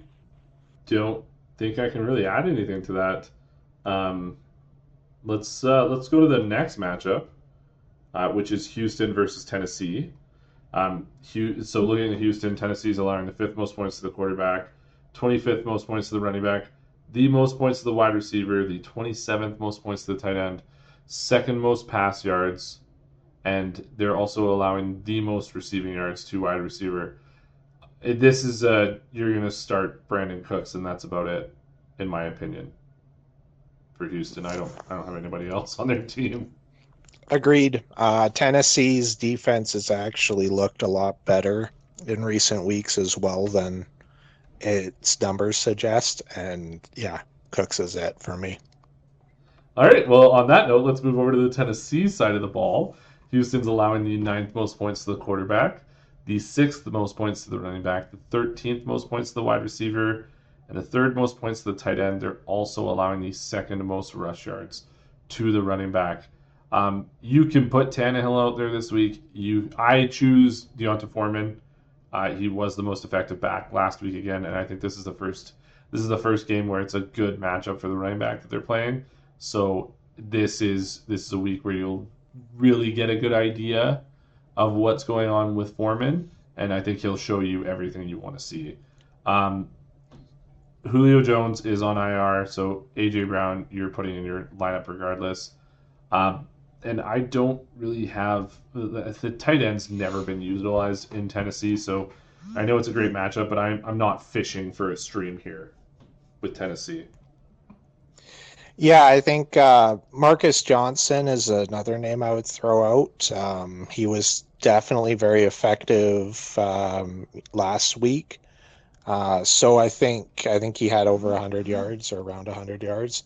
don't think I can really add anything to that. Um, let's uh, let's go to the next matchup, uh, which is Houston versus Tennessee. Um, so looking at Houston, Tennessee is allowing the fifth most points to the quarterback, 25th most points to the running back, the most points to the wide receiver, the 27th most points to the tight end, second most pass yards, and they're also allowing the most receiving yards to wide receiver. This is uh you're gonna start Brandin Cooks, and that's about it, in my opinion. For Houston, I don't I don't have anybody else on their team. Agreed. Uh, Tennessee's defense has actually looked a lot better in recent weeks as well than its numbers suggest. And yeah, Cooks is it for me. All right. Well, on that note, let's move over to the Tennessee side of the ball. Houston's allowing the ninth most points to the quarterback, the sixth most points to the running back, the 13th most points to the wide receiver, and the third most points to the tight end. They're also allowing the second most rush yards to the running back. Um, you can put Tannehill out there this week. You, I choose D'Onta Foreman. Uh, he was the most effective back last week again, and I think this is the first this is the first game where it's a good matchup for the running back that they're playing. So this is this is a week where you'll really get a good idea of what's going on with Foreman, and I think he'll show you everything you want to see. Um, Julio Jones is on IR, so AJ Brown you're putting in your lineup regardless. Um, and I don't really have the, tight end's never been utilized in Tennessee, so I know it's a great matchup, but I'm I'm not fishing for a stream here with Tennessee. Yeah, I think uh, Marcus Johnson is another name I would throw out. Um, he was definitely very effective um, last week. Uh, so I think I think he had over 100 yards or around 100 yards.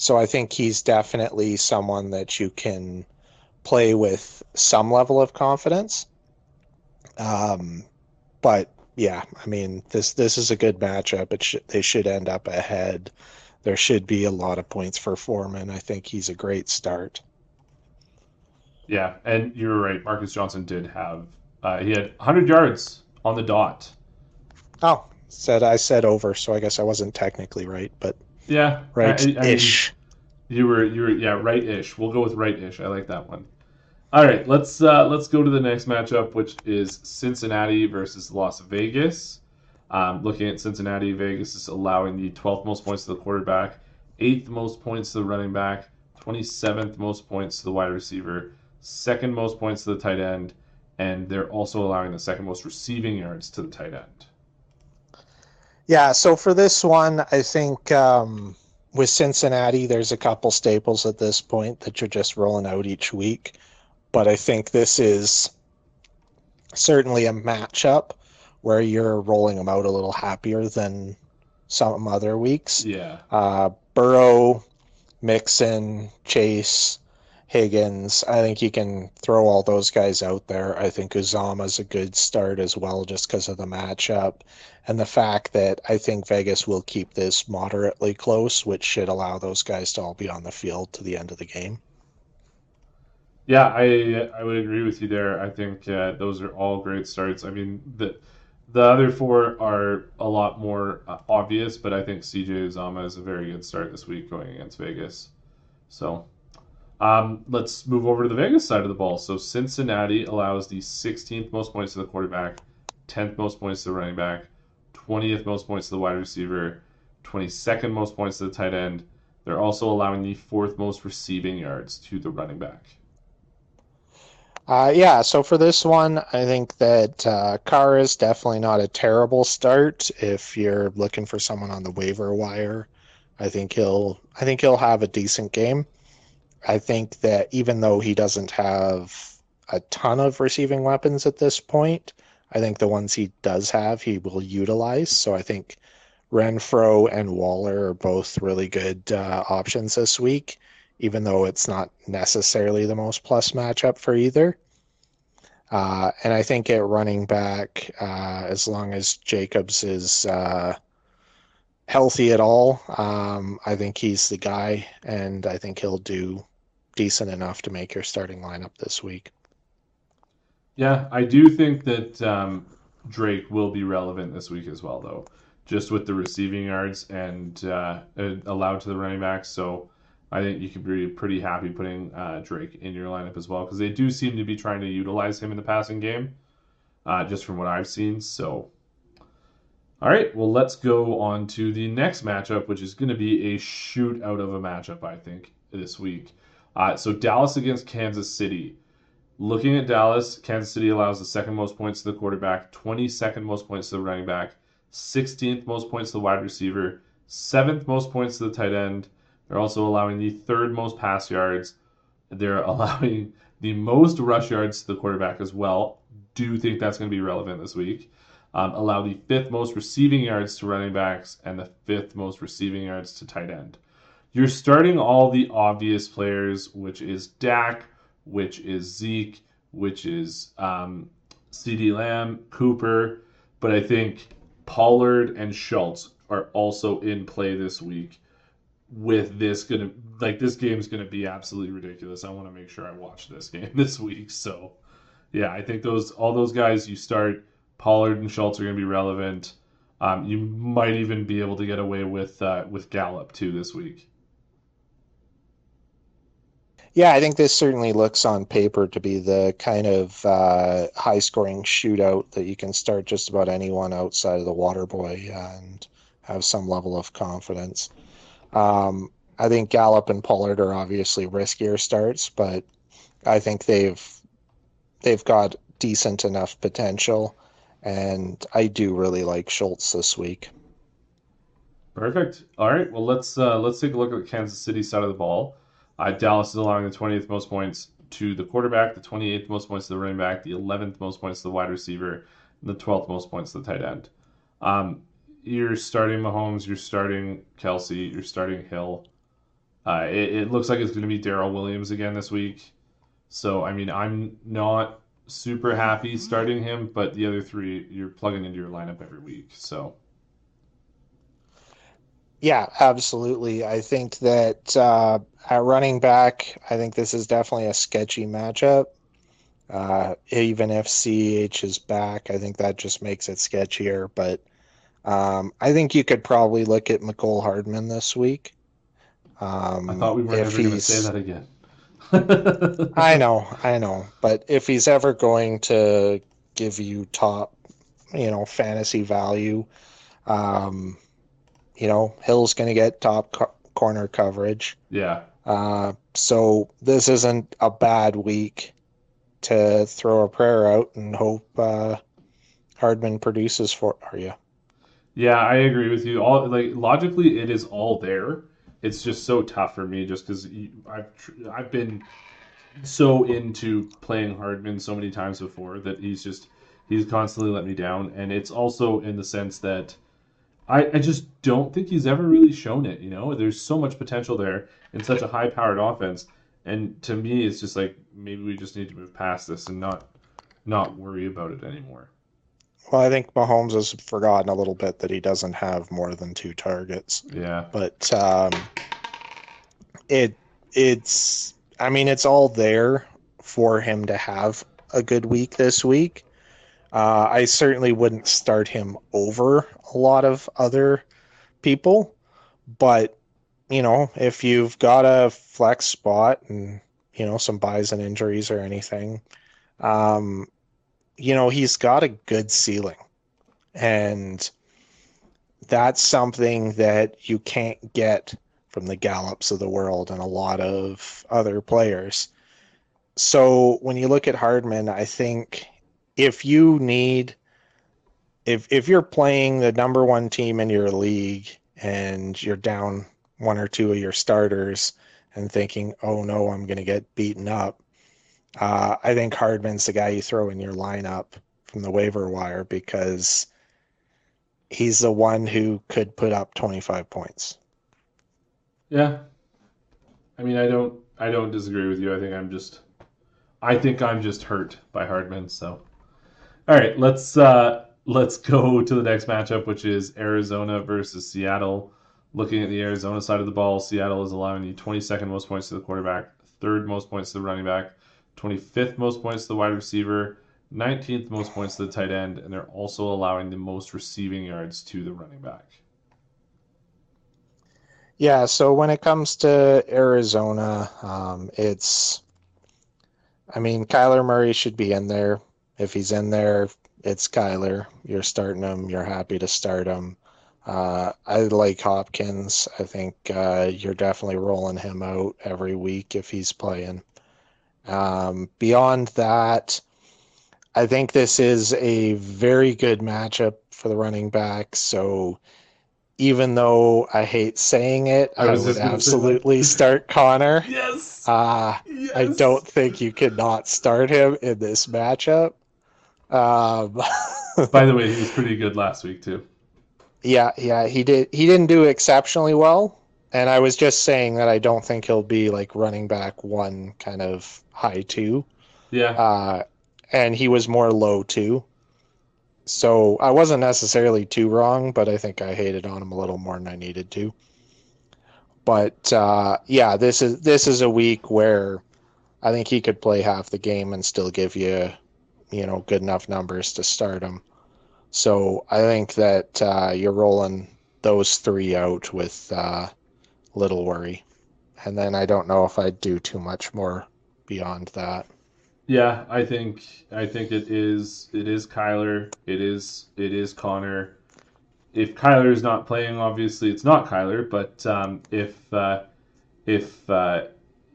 So I think he's definitely someone that you can play with some level of confidence. Um, but yeah, I mean this this is a good matchup. It should they should end up ahead. There should be a lot of points for Foreman. I think he's a great start. Yeah, and you were right. Marcus Johnson did have uh, he had 100 yards on the dot. Oh, said I said over, so I guess I wasn't technically right, but yeah, right ish. You were you were yeah right ish. We'll go with right ish. I like that one. All right, let's uh, let's go to the next matchup, which is Cincinnati versus Las Vegas. Um, looking at Cincinnati, Vegas is allowing the 12th most points to the quarterback, eighth most points to the running back, 27th most points to the wide receiver, second most points to the tight end, and they're also allowing the second most receiving yards to the tight end. Yeah, so for this one, I think um, with Cincinnati, there's a couple staples at this point that you're just rolling out each week but I think this is certainly a matchup where you're rolling them out a little happier than some other weeks. Yeah. Uh, Burrow, Mixon, Chase, Higgins. I think you can throw all those guys out there. I think Uzomah's a good start as well, just because of the matchup and the fact that I think Vegas will keep this moderately close, which should allow those guys to all be on the field to the end of the game. Yeah, I I would agree with you there. I think uh, those are all great starts. I mean, the the other four are a lot more uh, obvious, but I think CJ Uzomah is a very good start this week going against Vegas. So, um, let's move over to the Vegas side of the ball. So Cincinnati allows the 16th most points to the quarterback, 10th most points to the running back, 20th most points to the wide receiver, 22nd most points to the tight end. They're also allowing the fourth most receiving yards to the running back. Uh, yeah, so for this one, I think that uh, Carr is definitely not a terrible start if you're looking for someone on the waiver wire. I think he'll I think he'll have a decent game. I think that even though he doesn't have a ton of receiving weapons at this point, I think the ones he does have he will utilize. So I think Renfrow and Waller are both really good uh, options this week even though it's not necessarily the most plus matchup for either. Uh, and I think at running back, uh, as long as Jacobs is uh, healthy at all, um, I think he's the guy, and I think he'll do decent enough to make your starting lineup this week. Yeah, I do think that um, Drake will be relevant this week as well, though, just with the receiving yards and uh, allowed to the running backs. So I think you could be pretty happy putting uh, Drake in your lineup as well because they do seem to be trying to utilize him in the passing game, uh, just from what I've seen. So, all right, well, let's go on to the next matchup, which is going to be a shootout of a matchup, I think, this week. Uh, so, Dallas against Kansas City. Looking at Dallas, Kansas City allows the second most points to the quarterback, 22nd most points to the running back, 16th most points to the wide receiver, 7th most points to the tight end they're also allowing the third most pass yards. They're allowing the most rush yards to the quarterback as well. Do you think that's going to be relevant this week. Um, allow the fifth most receiving yards to running backs and the fifth most receiving yards to tight end. You're starting all the obvious players, which is Dak, which is Zeke, which is um, CeeDee Lamb, Cooper, but I think Pollard and Schultz are also in play this week with this gonna like this game's gonna be absolutely ridiculous. I want to make sure I watch this game this week. So yeah, I think those all those guys you start Pollard and Schultz are gonna be relevant. Um, you might even be able to get away with uh, with Gallup too this week. Yeah, I think this certainly looks on paper to be the kind of uh, high scoring shootout that you can start just about anyone outside of the Waterboy and have some level of confidence. Um, I think Gallup and Pollard are obviously riskier starts, but I think they've they've got decent enough potential, and I do really like Schultz this week. Perfect. All right. Well, let's uh, let's take a look at the Kansas City side of the ball. Uh, Dallas is allowing the 20th most points to the quarterback, the 28th most points to the running back, the 11th most points to the wide receiver, and the 12th most points to the tight end. Um, you're starting Mahomes, you're starting Kelsey, you're starting Hill. Uh, it, it looks like it's going to be Darrel Williams again this week. So, I mean, I'm not super happy starting him, but the other three you're plugging into your lineup every week. So, yeah, absolutely. I think that uh, at running back, I think this is definitely a sketchy matchup. Uh, even if CH is back, I think that just makes it sketchier. But um, I think you could probably look at Mecole Hardman this week. Um, I thought we were never going to say that again. I know, I know. But if he's ever going to give you top, you know, fantasy value, um, you know, Hill's going to get top co- corner coverage. Yeah. Uh, so this isn't a bad week to throw a prayer out and hope uh, Hardman produces for are you. Yeah, I agree with you. All like logically, it is all there. It's just so tough for me, just because I've I've been so into playing Hardman so many times before that he's just he's constantly let me down, and it's also in the sense that I, I just don't think he's ever really shown it. You know, there's so much potential there in such a high-powered offense, and to me, it's just like maybe we just need to move past this and not not worry about it anymore. Well, I think Mahomes has forgotten a little bit that he doesn't have more than two targets. Yeah, but um, it it's I mean it's all there for him to have a good week this week. Uh, I certainly wouldn't start him over a lot of other people, but you know, if you've got a flex spot and you know some buys and injuries or anything, um, you know he's got a good ceiling, and that's something that you can't get from the Gallups of the world and a lot of other players. So when you look at Hardman, I think if you need if if you're playing the number one team in your league and you're down one or two of your starters and thinking, "Oh no, I'm going to get beaten up," uh, I think Hardman's the guy you throw in your lineup from the waiver wire because he's the one who could put up 25 points. Yeah, I mean, I don't, I don't disagree with you. I think I'm just, I think I'm just hurt by Hardman. So all right, let's uh, let's go to the next matchup, which is Arizona versus Seattle. Looking at the Arizona side of the ball, Seattle is allowing the 22nd most points to the quarterback, third most points to the running back, 25th most points to the wide receiver, 19th most points to the tight end, and they're also allowing the most receiving yards to the running back. Yeah, so when it comes to Arizona, um, it's, I mean, Kyler Murray should be in there. If he's in there, it's Kyler. You're starting him. You're happy to start him. Uh, I like Hopkins. I think uh, you're definitely rolling him out every week if he's playing. Um, beyond that, I think this is a very good matchup for the running back. So even though I hate saying it, I, I would absolutely start Conner. Yes. Uh, yes. I don't think you could not start him in this matchup. Um, By the way, he was pretty good last week too. Yeah, yeah, he did. He didn't do exceptionally well, and I was just saying that I don't think he'll be like running back one, kind of high two. Yeah. Uh, and he was more low two. So I wasn't necessarily too wrong, but I think I hated on him a little more than I needed to. But uh, yeah, this is this is a week where I think he could play half the game and still give you you know good enough numbers to start him. So I think that uh, you're rolling those three out with uh, little worry, and then I don't know if I'd do too much more beyond that. Yeah, I think I think it is it is Kyler, it is it is Conner. If Kyler is not playing, obviously it's not Kyler. But um, if uh, if uh,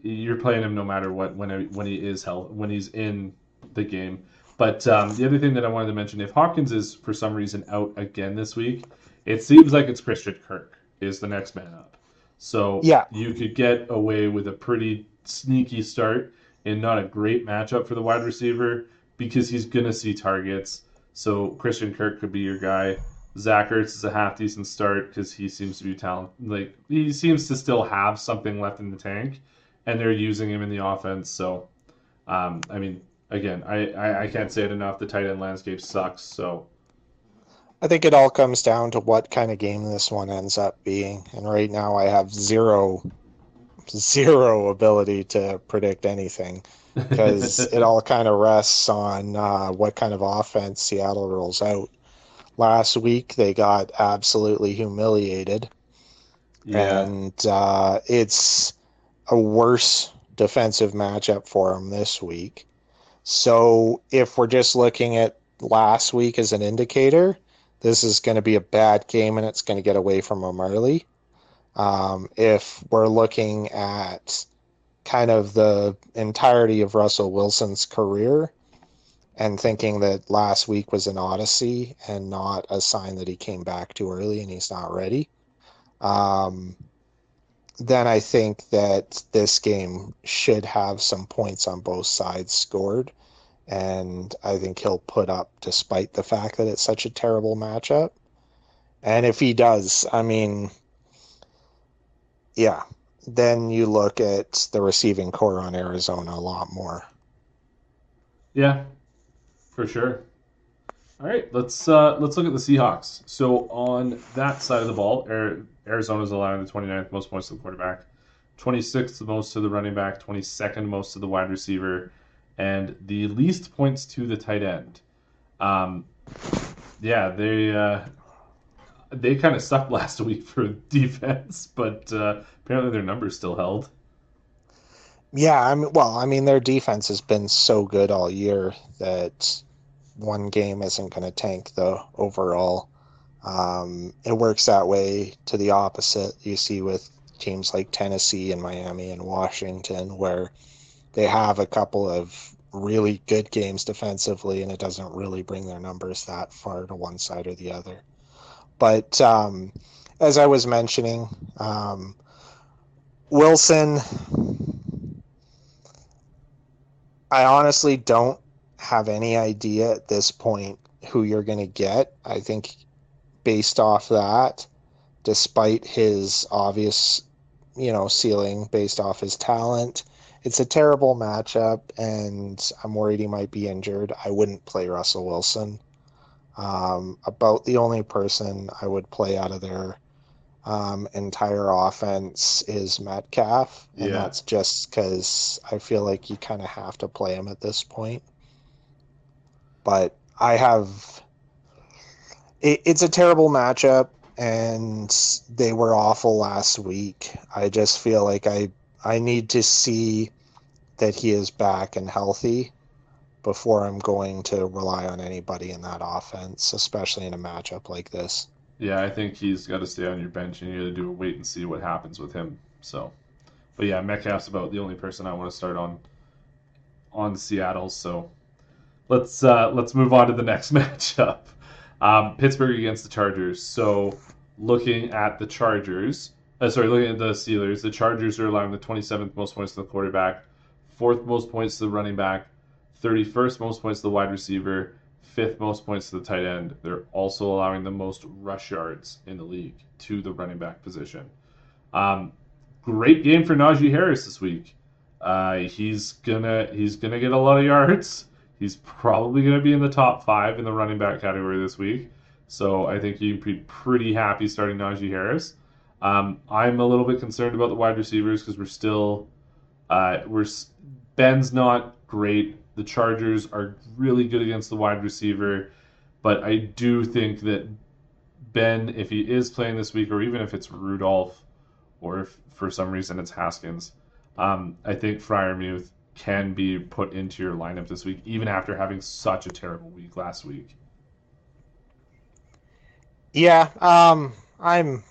you're playing him no matter what when when he is health when he's in the game, but um, the other thing that I wanted to mention, if Hopkins is for some reason out again this week, it seems like it's Christian Kirk is the next man up. So yeah. you could get away with a pretty sneaky start and not a great matchup for the wide receiver because he's going to see targets. So Christian Kirk could be your guy. Zach Ertz is a half decent start because he seems to be talent. Like he seems to still have something left in the tank, and they're using him in the offense. So, um, I mean, again, I, I, I can't say it enough. The tight end landscape sucks. So, I think it all comes down to what kind of game this one ends up being. And right now, I have zero, zero ability to predict anything because it all kind of rests on uh, what kind of offense Seattle rolls out. Last week, they got absolutely humiliated. yeah, And uh, it's a worse defensive matchup for them this week. So if we're just looking at last week as an indicator, this is going to be a bad game and it's going to get away from them early. Um, if we're looking at kind of the entirety of Russell Wilson's career and thinking that last week was an odyssey and not a sign that he came back too early and he's not ready, um, then I think that this game should have some points on both sides scored. And I think he'll put up despite the fact that it's such a terrible matchup. And if he does, I mean, yeah, then you look at the receiving corps on Arizona a lot more. yeah, for sure. All right, let's uh, let's look at the Seahawks. So on that side of the ball, Arizona's allowing the 29th most points to the quarterback, 26th most to the running back, 22nd most to the wide receiver, and the least points to the tight end. Um, yeah, they uh, they kind of sucked last week for defense, but uh, apparently their numbers still held. Yeah, I mean, well, I mean, their defense has been so good all year that one game isn't going to tank the overall. Um, it works that way to the opposite. You see with teams like Tennessee and Miami and Washington, where they have a couple of really good games defensively, and it doesn't really bring their numbers that far to one side or the other. But um, as I was mentioning, um, Wilson, I honestly don't have any idea at this point who you're going to get. I think based off that, despite his obvious, you know, ceiling based off his talent, it's a terrible matchup, and I'm worried he might be injured. I wouldn't play Russell Wilson. Um, about the only person I would play out of their um, entire offense is Metcalf, and Yeah. that's just because I feel like you kind of have to play him at this point. But I have. It, it's a terrible matchup, and they were awful last week. I just feel like I I need to see that he is back and healthy before I'm going to rely on anybody in that offense, especially in a matchup like this. Yeah, I think he's got to stay on your bench, and you got to do a wait and see what happens with him. So, but yeah, Metcalf's about the only person I want to start on on Seattle. So let's uh, let's move on to the next matchup. Um, Pittsburgh against the Chargers. So looking at the Chargers, uh, sorry, looking at the Steelers, the Chargers are allowing the 27th most points to the quarterback, fourth most points to the running back, 31st most points to the wide receiver, fifth most points to the tight end. They're also allowing the most rush yards in the league to the running back position. Um, great game for Najee Harris this week. Uh, he's gonna he's gonna get a lot of yards. He's probably gonna be in the top five in the running back category this week. So I think you can be pretty happy starting Najee Harris. Um, I'm a little bit concerned about the wide receivers because we're still uh, we're Ben's not great. The Chargers are really good against the wide receiver, but I do think that Ben, if he is playing this week, or even if it's Rudolph, or if for some reason it's Haskins, um, I think Freiermuth can be put into your lineup this week, even after having such a terrible week last week. Yeah, um, I'm.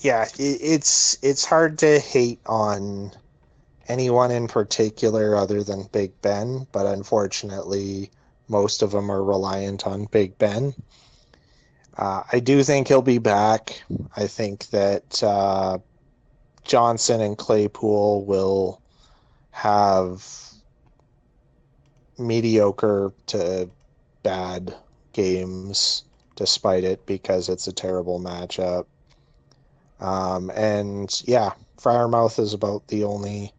Yeah, it's it's hard to hate on anyone in particular other than Big Ben, but unfortunately, most of them are reliant on Big Ben. Uh, I do think he'll be back. I think that uh, Johnson and Claypool will have mediocre to bad games despite it because it's a terrible matchup. Um, and yeah, Freiermuth is about the only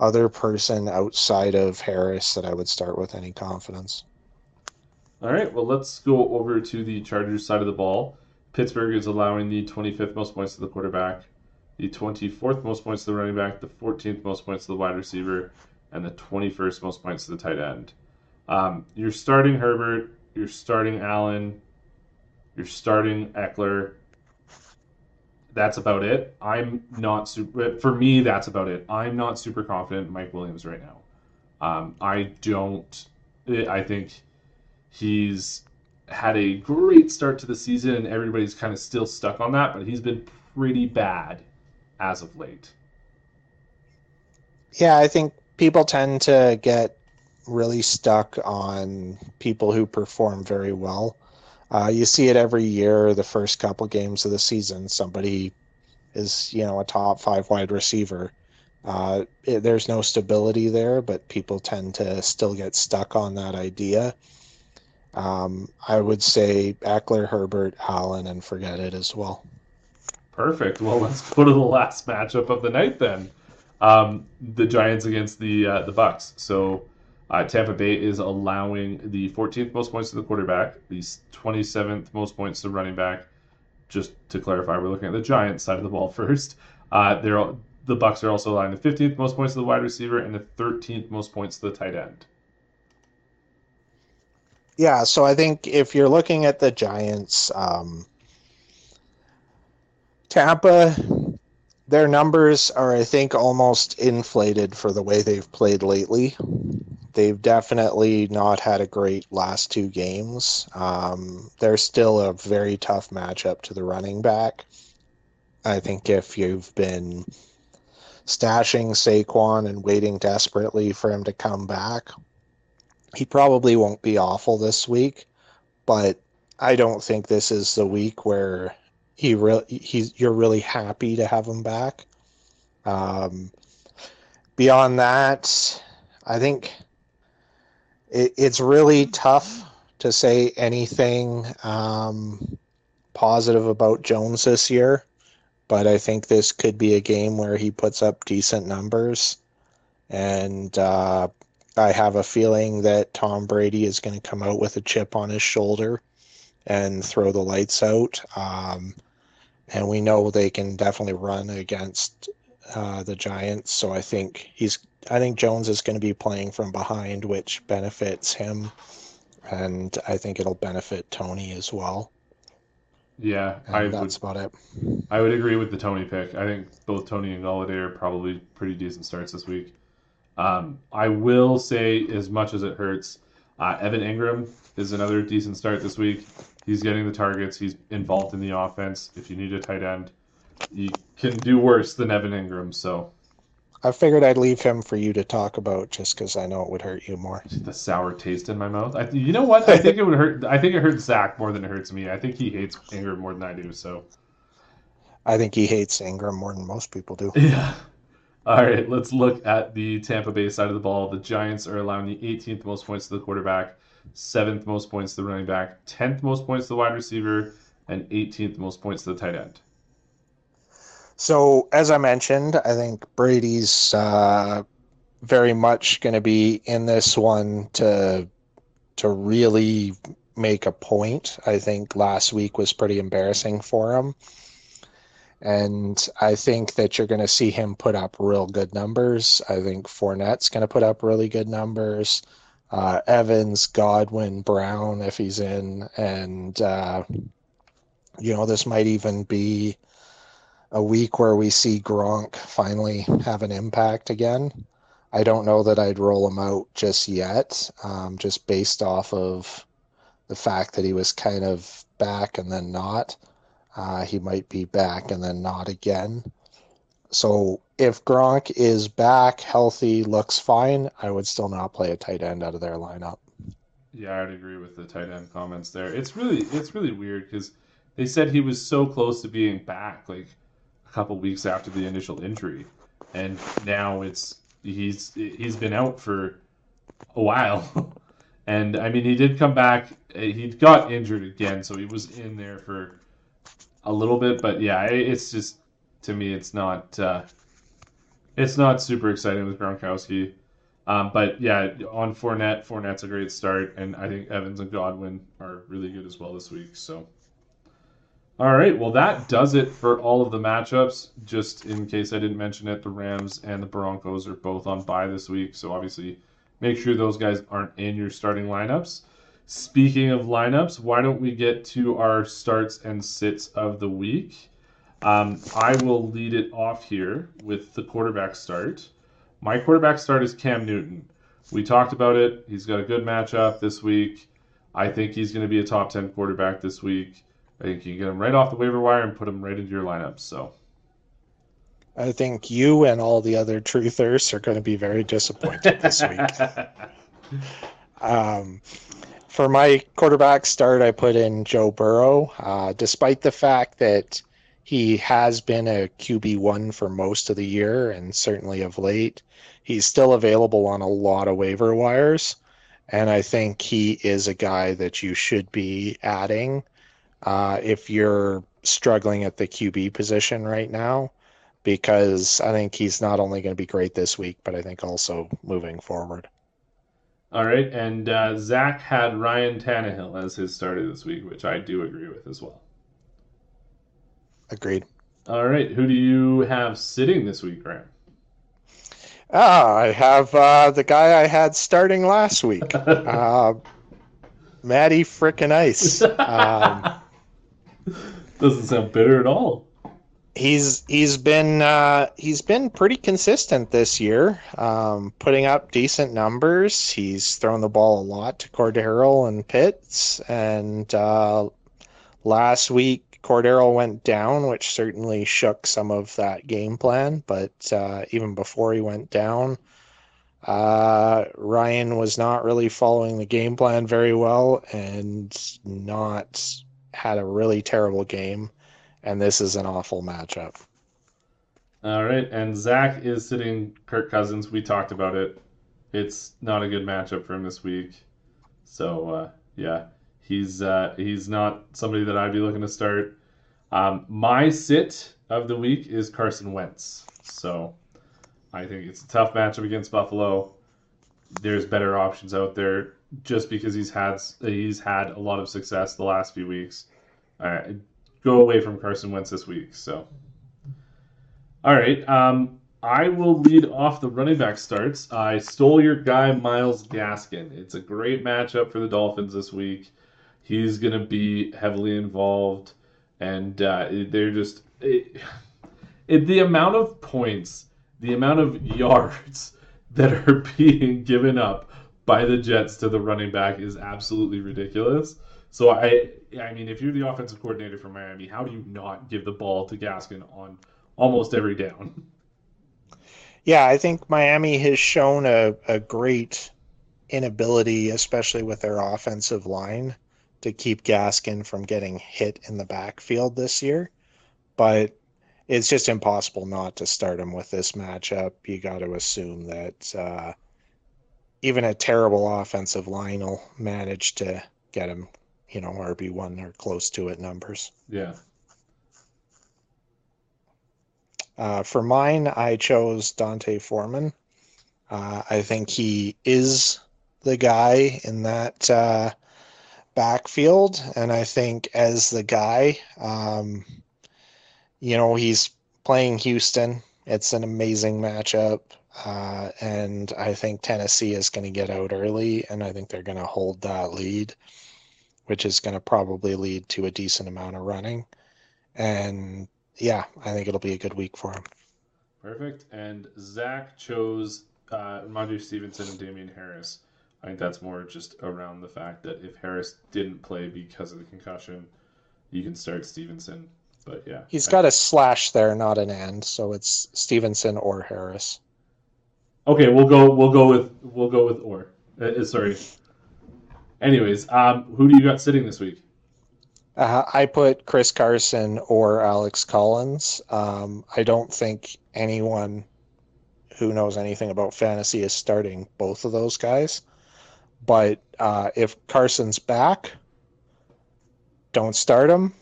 other person outside of Harris that I would start with any confidence. All right, well, let's go over to the Chargers side of the ball. Pittsburgh is allowing the 25th most points to the quarterback, the 24th most points to the running back, the 14th most points to the wide receiver, and the 21st most points to the tight end. Um, you're starting Herbert, you're starting Allen, you're starting Ekeler. That's about it. I'm not super. For me, that's about it. I'm not super confident Mike Williams right now. Um, I don't. I think he's had a great start to the season, and everybody's kind of still stuck on that. But he's been pretty bad as of late. Yeah, I think people tend to get really stuck on people who perform very well. Uh, you see it every year, the first couple games of the season. Somebody is, you know, a top five wide receiver. Uh, it, there's no stability there, but people tend to still get stuck on that idea. Um, I would say Ekeler, Herbert, Allen, and forget it as well. Perfect. Well, let's go to the last matchup of the night then. Um, the Giants against the uh, the Bucs. So uh, Tampa Bay is allowing the 14th most points to the quarterback, the 27th most points to running back. Just to clarify, we're looking at the Giants side of the ball first. Uh, they're the Bucs are also allowing the 15th most points to the wide receiver and the 13th most points to the tight end. Yeah, so I think if you're looking at the Giants, um, Tampa, their numbers are, I think, almost inflated for the way they've played lately. They've definitely not had a great last two games. Um, they're still a very tough matchup to the running back. I think if you've been stashing Saquon and waiting desperately for him to come back, he probably won't be awful this week, but I don't think this is the week where he really he's you're really happy to have him back. Um, beyond that, I think it, it's really tough to say anything um, positive about Jones this year, but I think this could be a game where he puts up decent numbers, and uh, I have a feeling that Tom Brady is going to come out with a chip on his shoulder and throw the lights out. Um, and we know they can definitely run against uh, the Giants. So I think he's. I think Jones is going to be playing from behind, which benefits him, and I think it'll benefit Toney as well. Yeah, and I that's would, about it. I would agree with the Toney pick. I think both Toney and Golladay are probably pretty decent starts this week. Um, I will say, as much as it hurts, uh, Evan Engram is another decent start this week. He's getting the targets. He's involved in the offense. If you need a tight end, you can do worse than Evan Engram. So I figured I'd leave him for you to talk about, just because I know it would hurt you more. The sour taste in my mouth. I, you know what? I think it would hurt. I think it hurts Zach more than it hurts me. I think he hates Engram more than I do. So I think he hates Engram more than most people do. Yeah. All right, let's look at the Tampa Bay side of the ball. The Giants are allowing the 18th most points to the quarterback, 7th most points to the running back, 10th most points to the wide receiver, and 18th most points to the tight end. So, as I mentioned, I think Brady's uh, very much going to be in this one to to really make a point. I think last week was pretty embarrassing for him. And I think that you're going to see him put up real good numbers. I think Fournette's going to put up really good numbers. Uh, Evans, Godwin, Brown, if he's in. And, uh, you know, this might even be a week where we see Gronk finally have an impact again. I don't know that I'd roll him out just yet, um, just based off of the fact that he was kind of back and then not. Uh, he might be back and then not again. So if Gronk is back, healthy, looks fine, I would still not play a tight end out of their lineup. Yeah, I'd agree with the tight end comments there. It's really it's really weird because they said he was so close to being back like a couple weeks after the initial injury, and now it's he's he's been out for a while, and I mean he did come back. He got injured again, so he was in there for a little bit. But yeah, it's just to me, it's not uh, it's not super exciting with Gronkowski. Um, but yeah, on Fournette, Fournette's a great start, and I think Evans and Godwin are really good as well this week. So, all right, well that does it for all of the matchups. Just in case I didn't mention it, the Rams and the Broncos are both on bye this week, so obviously make sure those guys aren't in your starting lineups. Speaking of lineups, why don't we get to our starts and sits of the week? Um, I will lead it off here with the quarterback start. My quarterback start is Cam Newton. We talked about it. He's got a good matchup this week. I think he's going to be a top 10 quarterback this week. I think you can get him right off the waiver wire and put him right into your lineup. So I think you and all the other truthers are going to be very disappointed this week. um, for my quarterback start, I put in Joe Burrow, uh, despite the fact that he has been a QB1 for most of the year and certainly of late. He's still available on a lot of waiver wires. And I think he is a guy that you should be adding uh, if you're struggling at the QB position right now, because I think he's not only going to be great this week, but I think also moving forward. All right. And uh, Zach had Ryan Tannehill as his starter this week, which I do agree with as well. Agreed. All right. Who do you have sitting this week, Graham? Ah, I have uh, the guy I had starting last week, uh, Matty frickin' Ice. Um, Doesn't sound bitter at all. He's he's been uh, he's been pretty consistent this year, um, putting up decent numbers. He's thrown the ball a lot to Cordero and Pitts, and uh, last week Cordero went down, which certainly shook some of that game plan. But uh, even before he went down, uh, Ryan was not really following the game plan very well and not had a really terrible game. And this is an awful matchup. All right. And Zach is sitting Kirk Cousins. We talked about it. It's not a good matchup for him this week. So, uh, yeah he's uh, he's not somebody that I'd be looking to start. Um, my sit of the week is Carson Wentz. So I think it's a tough matchup against Buffalo. There's better options out there. Just because he's had he's had a lot of success the last few weeks, uh, go away from Carson Wentz this week. So, all right, um, I will lead off the running back starts. I stole your guy Myles Gaskin. It's a great matchup for the Dolphins this week. He's going to be heavily involved, and uh, they're just it, it, the amount of points, the amount of yards that are being given up by the Jets to the running back is absolutely ridiculous. So I, I mean, if you're the offensive coordinator for Miami, how do you not give the ball to Gaskin on almost every down? Yeah, I think Miami has shown a, a great inability, especially with their offensive line, to keep Gaskin from getting hit in the backfield this year. But it's just impossible not to start him with this matchup. You got to assume that uh, even a terrible offensive line will manage to get him, you know, RB1 or close to it numbers. Yeah. Uh, for mine, I chose D'Onta Foreman. Uh, I think he is the guy in that uh, backfield, and I think as the guy, um, you know, he's playing Houston. It's an amazing matchup, uh, and I think Tennessee is going to get out early, and I think they're going to hold that lead, which is going to probably lead to a decent amount of running. And yeah, I think it'll be a good week for him. Perfect. And Zach chose uh, Stevenson and Damien Harris. I think that's more just around the fact that if Harris didn't play because of the concussion, you can start Stevenson. But yeah, he's got a slash there, not an and, so it's Stevenson or Harris. Okay, we'll go. We'll go with. We'll go with or. Uh, uh sorry. Anyways, um, who do you got sitting this week? Uh, I put Chris Carson or Alex Collins. Um, I don't think anyone who knows anything about fantasy is starting both of those guys. But uh, if Carson's back, don't start him.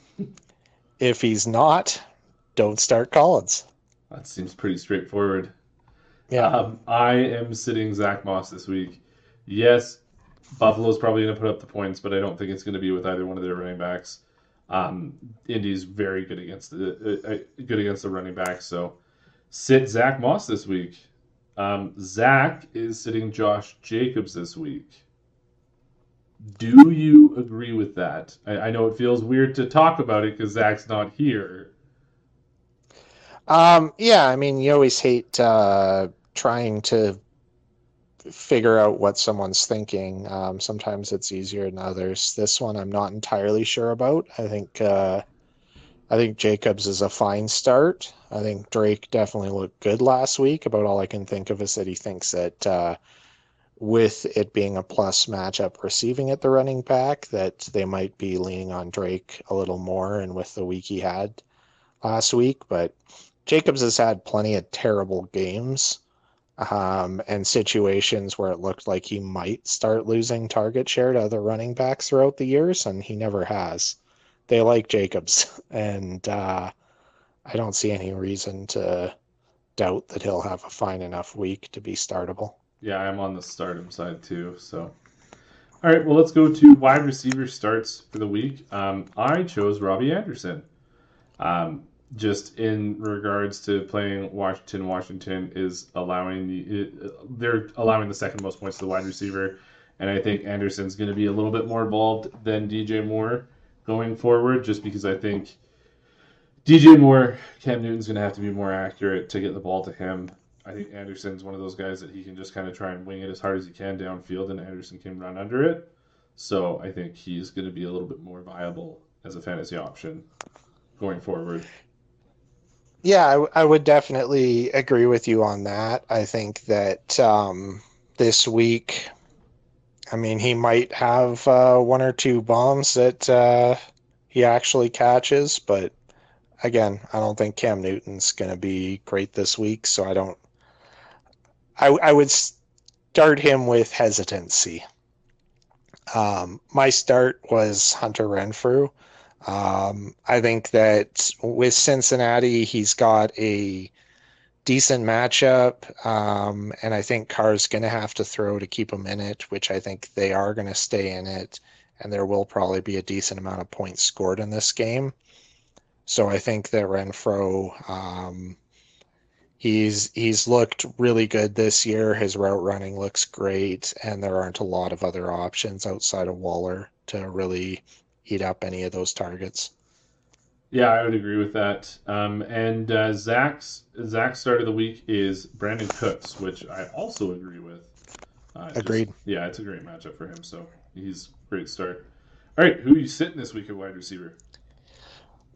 If he's not, don't start Collins. That seems pretty straightforward. Yeah. Um, I am sitting Zach Moss this week. Yes, Buffalo's probably going to put up the points, but I don't think it's going to be with either one of their running backs. Um, Indy's very good against the uh, uh, good against the running back, so sit Zach Moss this week. Um, Zach is sitting Josh Jacobs this week. Do you agree with that? I, I know it feels weird to talk about it because Zach's not here. Um, yeah, I mean, you always hate uh, trying to figure out what someone's thinking. Um, sometimes it's easier than others. This one, I'm not entirely sure about. I think uh, I think Jacobs is a fine start. I think Drake definitely looked good last week. About all I can think of is that he thinks that uh, with it being a plus matchup receiving at the running back, that they might be leaning on Drake a little more, and with the week he had last week, but Jacobs has had plenty of terrible games um, and situations where it looked like he might start losing target share to other running backs throughout the years, and he never has. They like Jacobs, and uh, I don't see any reason to doubt that he'll have a fine enough week to be startable. Yeah, I'm on the stardom side too. So, all right, well, let's go to wide receiver starts for the week. Um, I chose Robbie Anderson. Um, just in regards to playing Washington, Washington is allowing the they're allowing the second most points to the wide receiver, and I think Anderson's going to be a little bit more involved than DJ Moore going forward, just because I think DJ Moore, Cam Newton's going to have to be more accurate to get the ball to him. I think Anderson's one of those guys that he can just kind of try and wing it as hard as he can downfield, and Anderson can run under it. So I think he's going to be a little bit more viable as a fantasy option going forward. Yeah, I, I, would definitely agree with you on that. I think that um, this week, I mean, he might have uh, one or two bombs that uh, he actually catches, but again, I don't think Cam Newton's going to be great this week, so I don't. I, I would start him with hesitancy. Um, my start was Hunter Renfrow. Um, I think that with Cincinnati, he's got a decent matchup, um, and I think Carr's going to have to throw to keep him in it, which I think they are going to stay in it, and there will probably be a decent amount of points scored in this game. So I think that Renfrow, um, he's he's looked really good this year. His route running looks great, and there aren't a lot of other options outside of Waller to really eat up any of those targets. Yeah, I would agree with that. Um, and uh, Zach's Zach's start of the week is Brandin Cooks, which I also agree with. Uh, Agreed. Just, yeah, it's a great matchup for him. So he's great start. All right, who are you sitting this week at wide receiver?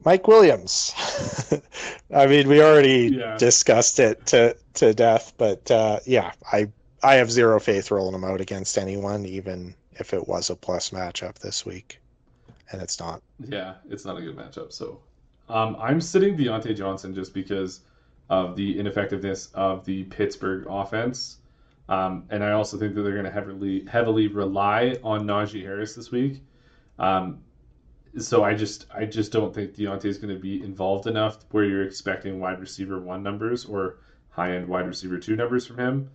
Mike Williams. I mean, we already yeah. discussed it to to death, but uh, yeah, I I have zero faith rolling him out against anyone, even if it was a plus matchup this week and it's not. Yeah, it's not a good matchup. So um, I'm sitting Diontae Johnson just because of the ineffectiveness of the Pittsburgh offense. Um, and I also think that they're going to heavily heavily rely on Najee Harris this week. Um, so I just I just don't think Diontae is going to be involved enough where you're expecting wide receiver one numbers or high end wide receiver two numbers from him.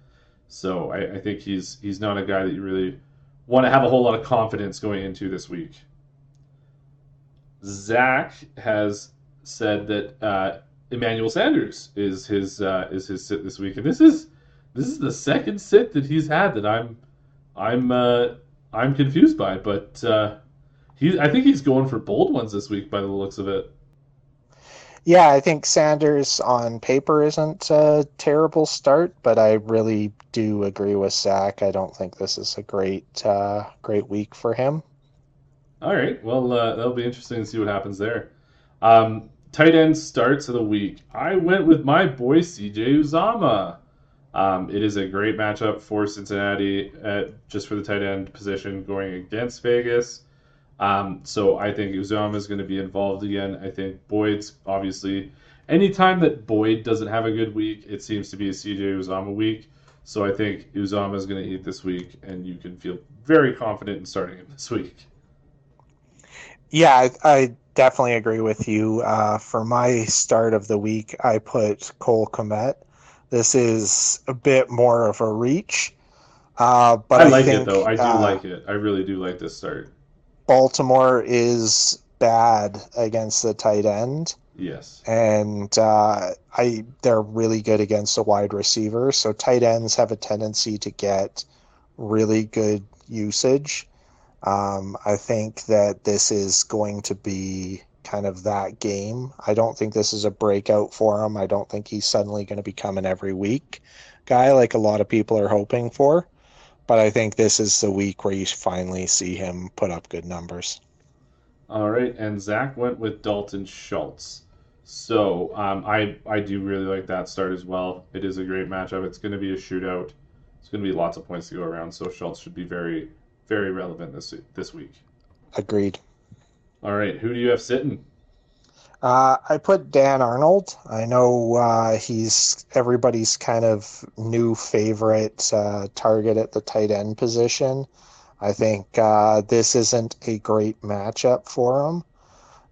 So I, I think he's he's not a guy that you really want to have a whole lot of confidence going into this week. Zach has said that uh, Emmanuel Sanders is his uh, is his sit this week, and this is this is the second sit that he's had that I'm I'm uh, I'm confused by, but uh, he I think he's going for bold ones this week by the looks of it. Yeah, I think Sanders on paper isn't a terrible start, but I really do agree with Zach. I don't think this is a great uh, great week for him. All right. Well, uh, that'll be interesting to see what happens there. Um, tight end starts of the week. I went with my boy CJ Uzomah. Um, it is a great matchup for Cincinnati at, just for the tight end position going against Vegas. Um, so I think Uzomah is going to be involved again. I think Boyd's obviously anytime that Boyd doesn't have a good week, it seems to be a CJ Uzomah week. So I think Uzomah is going to eat this week, and you can feel very confident in starting him this week. Yeah, I, I definitely agree with you. Uh, for my start of the week, I put Cole Kmet. This is a bit more of a reach. Uh, but I like think, it though. I do uh, like it. I really do like this start. Baltimore is bad against the tight end, Yes. and uh, I they're really good against the wide receiver. So tight ends have a tendency to get really good usage. Um, I think that this is going to be kind of that game. I don't think this is a breakout for him. I don't think he's suddenly going to become an every week guy like a lot of people are hoping for. But I think this is the week where you finally see him put up good numbers. All right, and Zach went with Dalton Schultz. So um, I I do really like that start as well. It is a great matchup. It's going to be a shootout. It's going to be lots of points to go around. So Schultz should be very very relevant this this week. Agreed. All right, who do you have sitting? Uh, I put Dan Arnold. I know uh, he's everybody's kind of new favorite uh, target at the tight end position. I think uh, this isn't a great matchup for him.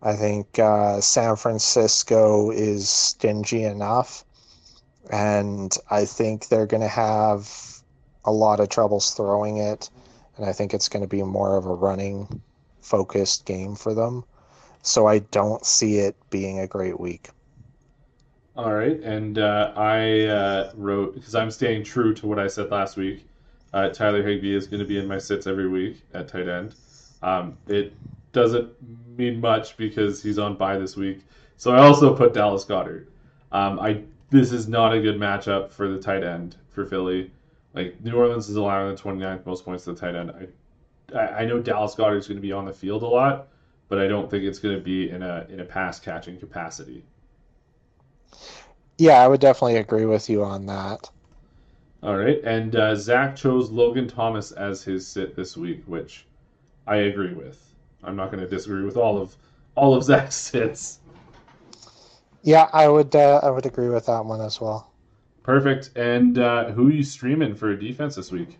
I think uh, San Francisco is stingy enough, and I think they're going to have a lot of troubles throwing it. And I think it's going to be more of a running focused game for them. So I don't see it being a great week. All right, and uh, I uh, wrote because I'm staying true to what I said last week. Uh, Tyler Higbee is going to be in my sits every week at tight end. Um, it doesn't mean much because he's on bye this week. So I also put Dallas Goedert. Um, I this is not a good matchup for the tight end for Philly. Like New Orleans is allowing the 29th most points to the tight end. I, I know Dallas Goedert is going to be on the field a lot, but I don't think it's going to be in a in a pass catching capacity. Yeah, I would definitely agree with you on that. All right, and uh, Zach chose Logan Thomas as his sit this week, which I agree with. I'm not going to disagree with all of all of Zach's sits. Yeah, I would uh, I would agree with that one as well. Perfect. And uh, who are you streaming for defense this week?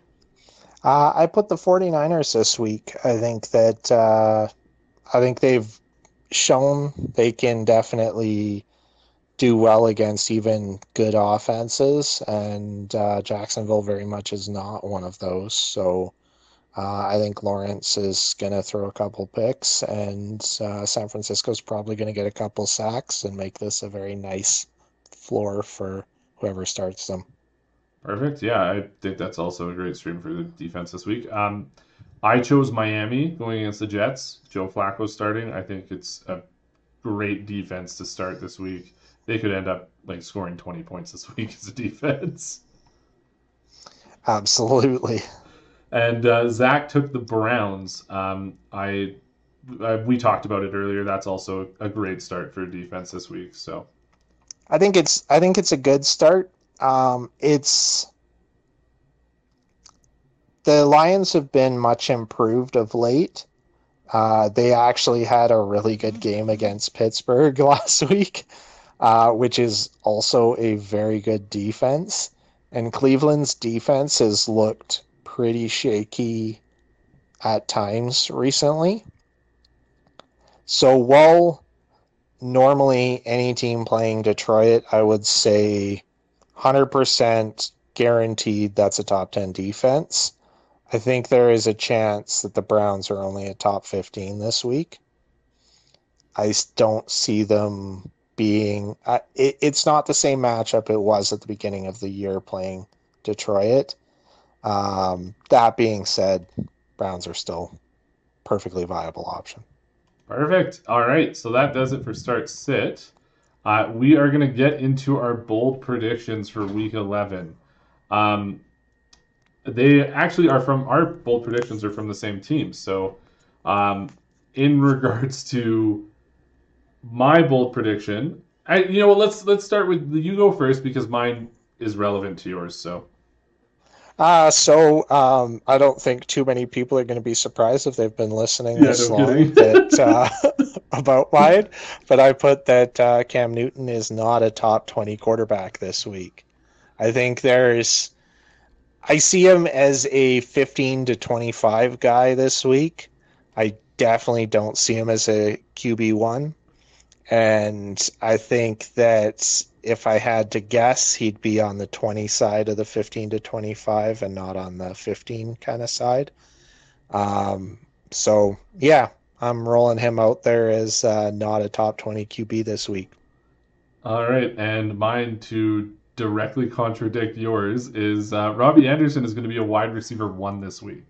Uh, I put the 49ers this week. I think that uh, I think they've shown they can definitely do well against even good offenses, and uh, Jacksonville very much is not one of those. So uh, I think Lawrence is going to throw a couple picks, and uh, San Francisco's probably going to get a couple sacks and make this a very nice floor for whoever starts them. Perfect. Yeah, I think that's also a great stream for the defense this week. Um, I chose Miami going against the Jets. Joe Flacco starting. I think it's a great defense to start this week. They could end up like scoring 20 points this week as a defense. Absolutely. And uh, Zach took the Browns. Um, I, I we talked about it earlier. That's also a great start for defense this week. So I think it's I think it's a good start. Um, it's the Lions have been much improved of late. Uh, they actually had a really good game against Pittsburgh last week, uh, which is also a very good defense. And Cleveland's defense has looked pretty shaky at times recently. So while normally any team playing Detroit, I would say 100% guaranteed that's a top 10 defense. I think there is a chance that the Browns are only a top 15 this week. I don't see them being. Uh, it, it's not the same matchup it was at the beginning of the year playing Detroit. Um, that being said, Browns are still perfectly viable option. Perfect. All right. So that does it for start sit. Uh, we are going to get into our bold predictions for week 11. Um, they actually are from our bold predictions are from the same team. So, um, in regards to my bold prediction, I you know what, let's let's start with you go first because mine is relevant to yours. So, Uh, so um, I don't think too many people are going to be surprised if they've been listening Yeah, this no long that, uh, about mine. But I put that uh, Cam Newton is not a top 20 quarterback this week. I think there's, I see him as a 15 to 25 guy this week. I definitely don't see him as a QB1. And I think that if I had to guess, he'd be on the 20 side of the 15 to 25 and not on the 15 kind of side. Um, so, yeah, I'm rolling him out there as uh, not a top 20 QB this week. All right, and mine to directly contradict yours is uh, Robbie Anderson is going to be a wide receiver one this week.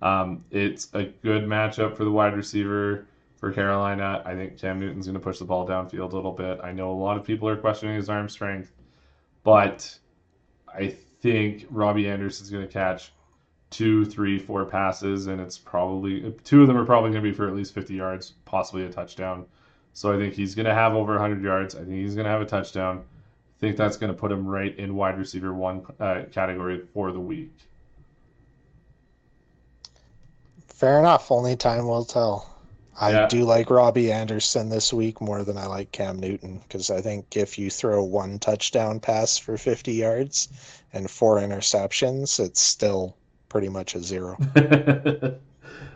Um, it's a good matchup for the wide receiver for Carolina. I think Cam Newton's going to push the ball downfield a little bit. I know a lot of people are questioning his arm strength, but I think Robbie Anderson's going to catch two, three, four passes, and it's probably two of them are probably going to be for at least 50 yards, possibly a touchdown. So I think he's going to have over 100 yards. I think he's going to have a touchdown. I think that's going to put him right in wide receiver one uh, category for the week. Fair enough. Only time will tell. I Yeah. do like Robbie Anderson this week more than I like Cam Newton because I think if you throw one touchdown pass for 50 yards and four interceptions, it's still pretty much a zero.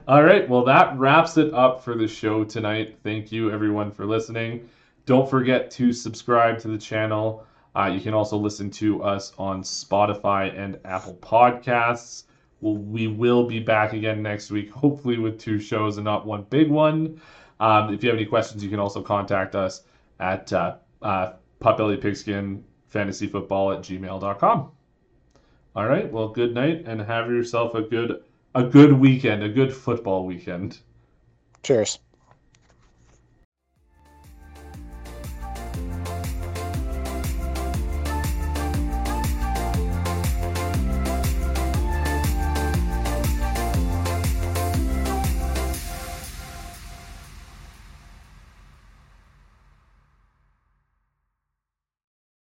All right, well, that wraps it up for the show tonight. Thank you, everyone, for listening. Don't forget to subscribe to the channel. Uh, you can also listen to us on Spotify and Apple Podcasts. Well, we will be back again next week, hopefully with two shows and not one big one. Um, if you have any questions, you can also contact us at uh, uh, Fantasy Football at gmail.com. All right, well, good night and have yourself a good a good weekend, a good football weekend. Cheers.